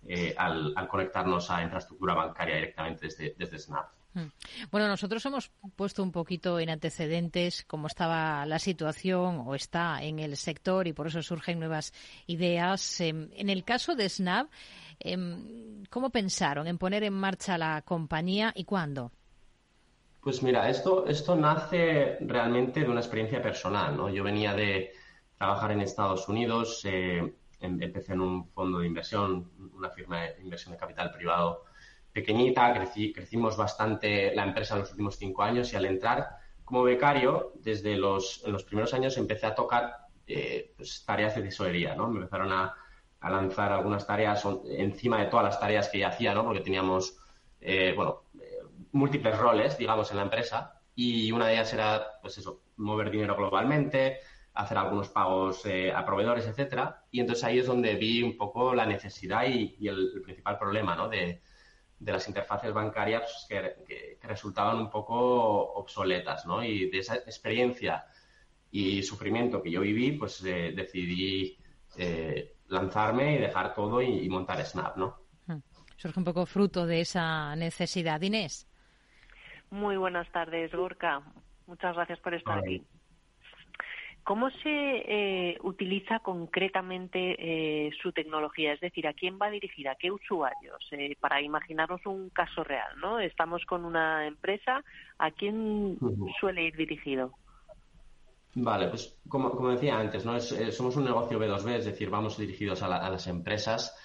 eh, al, conectarnos a infraestructura bancaria directamente desde, Snap. Hmm. Bueno, nosotros hemos puesto un poquito en antecedentes cómo estaba la situación o está en el sector y por eso surgen nuevas ideas. Em, en el caso de Snap, em, ¿cómo pensaron en poner en marcha la compañía y cuándo? Pues mira, esto, esto nace realmente de una experiencia personal, ¿no? Yo venía de trabajar en Estados Unidos, eh, empecé en un fondo de inversión, una firma de inversión de capital privado pequeñita, crecimos bastante la empresa en los últimos cinco años y al entrar como becario, desde los, en los primeros años empecé a tocar eh, pues, tareas de tesorería, ¿no? Me empezaron a, lanzar algunas tareas encima de todas las tareas que ya hacía, ¿no? Porque teníamos, eh, bueno, eh, múltiples roles, digamos, en la empresa y una de ellas era, pues eso, mover dinero globalmente, hacer algunos pagos eh, a proveedores, etcétera. Y entonces ahí es donde vi un poco la necesidad y, el, principal problema ¿no? de, las interfaces bancarias que, resultaban un poco obsoletas, ¿no? Y de esa experiencia y sufrimiento que yo viví, pues eh, decidí eh, lanzarme y dejar todo y, montar Snap, ¿no? Hmm. Surge un poco fruto de esa necesidad. Inés. Muy buenas tardes, Gorka. Muchas gracias por estar aquí. ¿Cómo se eh, utiliza concretamente eh, su tecnología? Es decir, ¿a quién va dirigida? ¿A qué usuarios? Eh, para imaginarnos un caso real, ¿no? Estamos con una empresa, ¿a quién suele ir dirigido? Vale, pues como, como decía antes, ¿no? somos un negocio B2B, es decir, vamos dirigidos a, las empresas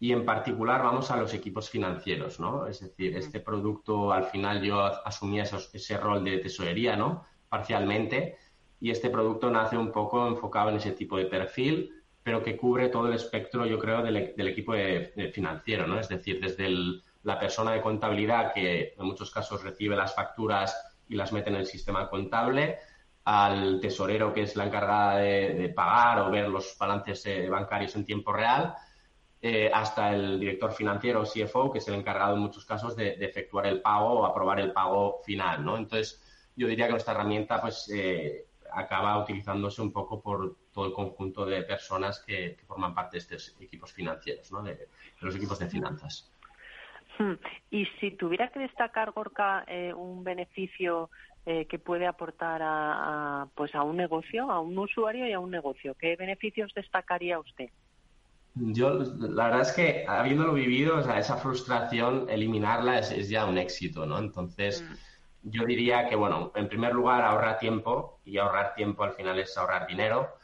y en particular vamos a los equipos financieros, ¿no? Es decir, este producto al final yo asumía ese rol de tesorería, ¿no? Parcialmente y este producto nace un poco enfocado en ese tipo de perfil, pero que cubre todo el espectro, yo creo, del, equipo financiero, ¿no? Es decir, desde la persona de contabilidad que en muchos casos recibe las facturas y las mete en el sistema contable, al tesorero que es la encargada de, pagar o ver los balances eh, bancarios en tiempo real, eh, hasta el director financiero CFO, que es el encargado en muchos casos de, efectuar el pago o aprobar el pago final, ¿no? Entonces, yo diría que nuestra herramienta, pues, eh, acaba utilizándose un poco por todo el conjunto de personas que, forman parte de estos equipos financieros, ¿no? de, los equipos de finanzas. Hmm. Y si tuviera que destacar, Gorka, eh, un beneficio eh, que puede aportar a, pues a un negocio, a un usuario y a un negocio, ¿qué beneficios destacaría usted? Yo, la verdad es que habiéndolo vivido, o sea, esa frustración, eliminarla es, ya un éxito, ¿no? Entonces, hmm yo diría que, bueno, en primer lugar, ahorra tiempo y ahorrar tiempo al final es ahorrar dinero.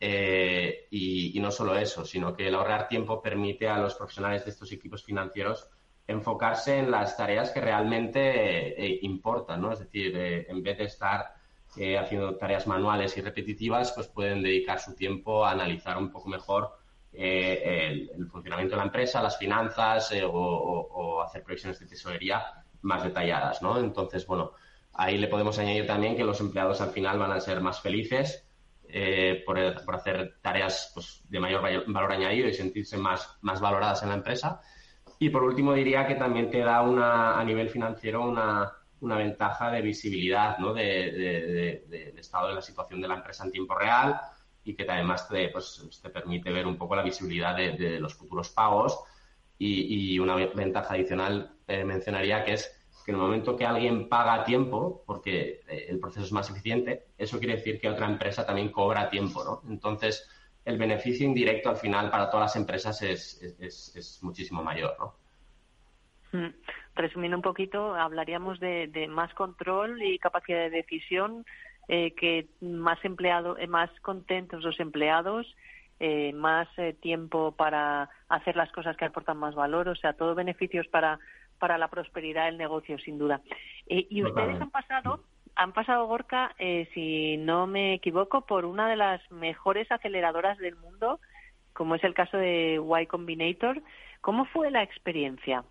Eh, y, no solo eso, sino que el ahorrar tiempo permite a los profesionales de estos equipos financieros enfocarse en las tareas que realmente eh, importan, ¿no? Es decir, eh, en vez de estar haciendo tareas manuales y repetitivas, pues pueden dedicar su tiempo a analizar un poco mejor el, funcionamiento de la empresa, las finanzas o, o hacer previsiones de tesorería más detalladas, ¿no? Entonces, bueno, ahí le podemos añadir también que los empleados al final van a ser más felices eh, por, hacer tareas pues, de mayor valor añadido y sentirse más, más valoradas en la empresa. Y por último diría que también te da una, a nivel financiero una, una ventaja de visibilidad ¿no? de, estado de la situación de la empresa en tiempo real y que además te, pues, te permite ver un poco la visibilidad de, los futuros pagos y, y una ventaja adicional eh, mencionaría que es que en el momento que alguien paga tiempo, porque eh, el proceso es más eficiente, eso quiere decir que otra empresa también cobra tiempo, ¿no? Entonces, el beneficio indirecto al final para todas las empresas es, es, muchísimo mayor, ¿no? Mm. Resumiendo un poquito, hablaríamos de, más control y capacidad de decisión, eh, que más empleado, más contentos los empleados, más tiempo para hacer las cosas que aportan más valor, o sea, todo beneficios para para la prosperidad del negocio, sin duda. Eh, y ustedes han pasado, han pasado, Gorka, eh, si no me equivoco, por una de las mejores aceleradoras del mundo, como es el caso de Y Combinator. ¿Cómo fue la experiencia?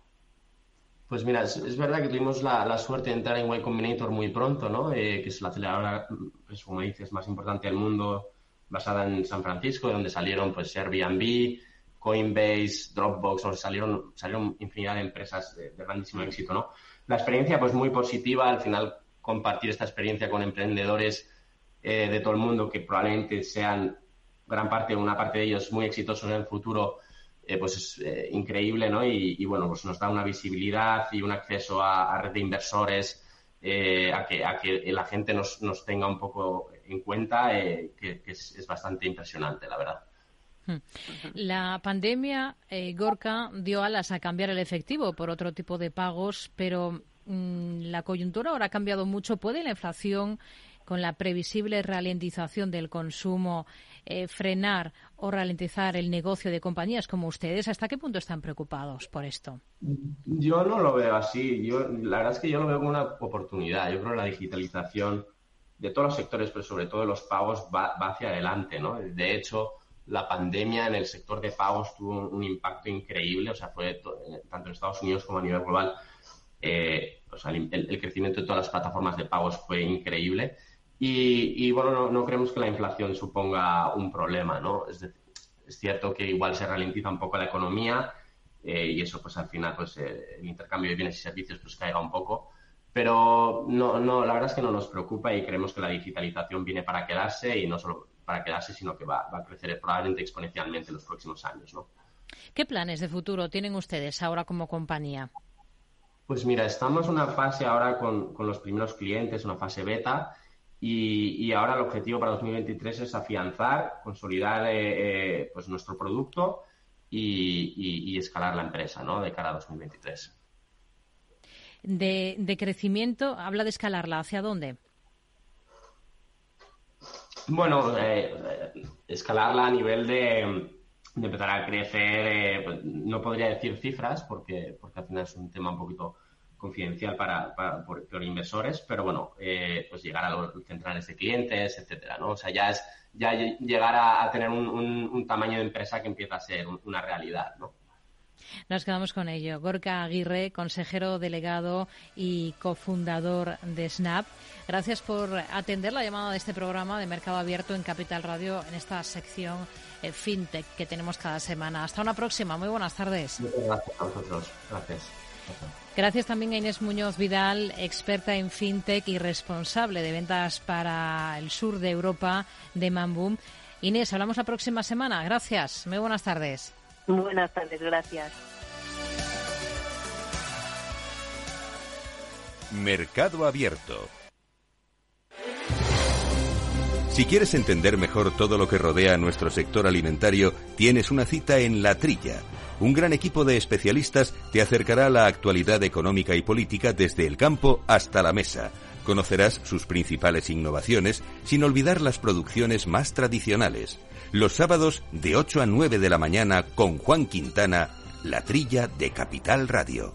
Pues mira, es, verdad que tuvimos la, suerte de entrar en Y Combinator muy pronto, ¿no? Eh, que es la aceleradora, pues, como dices, más importante del mundo, basada en San Francisco, donde salieron pues Airbnb, Coinbase, Dropbox, nos salieron, salieron infinidad de empresas de, grandísimo éxito, ¿no? La experiencia, pues muy positiva, al final compartir esta experiencia con emprendedores eh, de todo el mundo que probablemente sean gran parte, una parte de ellos muy exitosos en el futuro, eh, pues es eh, increíble, ¿no? Y, bueno, pues nos da una visibilidad y un acceso a, red de inversores, a, que, a que la gente nos, nos tenga un poco en cuenta, que, es bastante impresionante, la verdad. La pandemia, eh, Gorka, dio alas a cambiar el efectivo por otro tipo de pagos, pero mm, la coyuntura ahora ha cambiado mucho. ¿Puede la inflación, con la previsible ralentización del consumo, eh, frenar o ralentizar el negocio de compañías como ustedes? ¿Hasta qué punto están preocupados por esto? Yo no lo veo así. Yo, la verdad es que yo lo veo como una oportunidad. Yo creo que la digitalización de todos los sectores, pero sobre todo de los pagos, va, va hacia adelante. ¿no? De hecho, la pandemia en el sector de pagos tuvo un, impacto increíble, o sea, fue eh, tanto en Estados Unidos como a nivel global, eh, o sea, el, crecimiento de todas las plataformas de pagos fue increíble. Y, bueno, no, creemos que la inflación suponga un problema, ¿no? Es, cierto que igual se ralentiza un poco la economía eh, y eso, pues al final, pues el intercambio de bienes y servicios pues caiga un poco. Pero no, no, la verdad es que no nos preocupa y creemos que la digitalización viene para quedarse y no solo para quedarse, sino que va, a crecer probablemente exponencialmente en los próximos años. ¿no? ¿Qué planes de futuro tienen ustedes ahora como compañía? Pues mira, estamos en una fase ahora con, los primeros clientes, una fase beta, y, ahora el objetivo para 2023 es afianzar, consolidar eh, eh, pues nuestro producto y, escalar la empresa ¿no? de cara a 2023. De, de crecimiento, habla de escalarla. ¿Hacia dónde? Bueno, eh, escalarla a nivel de, empezar a crecer, pues, no podría decir cifras porque, porque al final es un tema un poquito confidencial para, por, inversores, pero bueno, eh, pues llegar a los centrales de clientes, etcétera, ¿no? O sea, ya es ya llegar a, tener un, tamaño de empresa que empieza a ser una realidad, ¿no? Nos quedamos con ello. Gorka Aguirre, consejero delegado y cofundador de Snap. Gracias por atender la llamada de este programa de Mercado Abierto en Capital Radio en esta sección eh, FinTech que tenemos cada semana. Hasta una próxima. Muy buenas tardes. Muchas gracias a vosotros. Gracias. Gracias también a Inés Muñoz Vidal, experta en fintech y responsable de ventas para el sur de Europa de Mamboom. Inés, hablamos la próxima semana. Gracias. Muy buenas tardes. Buenas tardes, gracias. Mercado Abierto. Si quieres entender mejor todo lo que rodea a nuestro sector alimentario, tienes una cita en La Trilla un gran equipo de especialistas te acercará a la actualidad económica y política desde el campo hasta la mesa. Conocerás sus principales innovaciones sin olvidar las producciones más tradicionales. Los sábados de 8 a 9 de la mañana con Juan Quintana, la trilla de Capital Radio.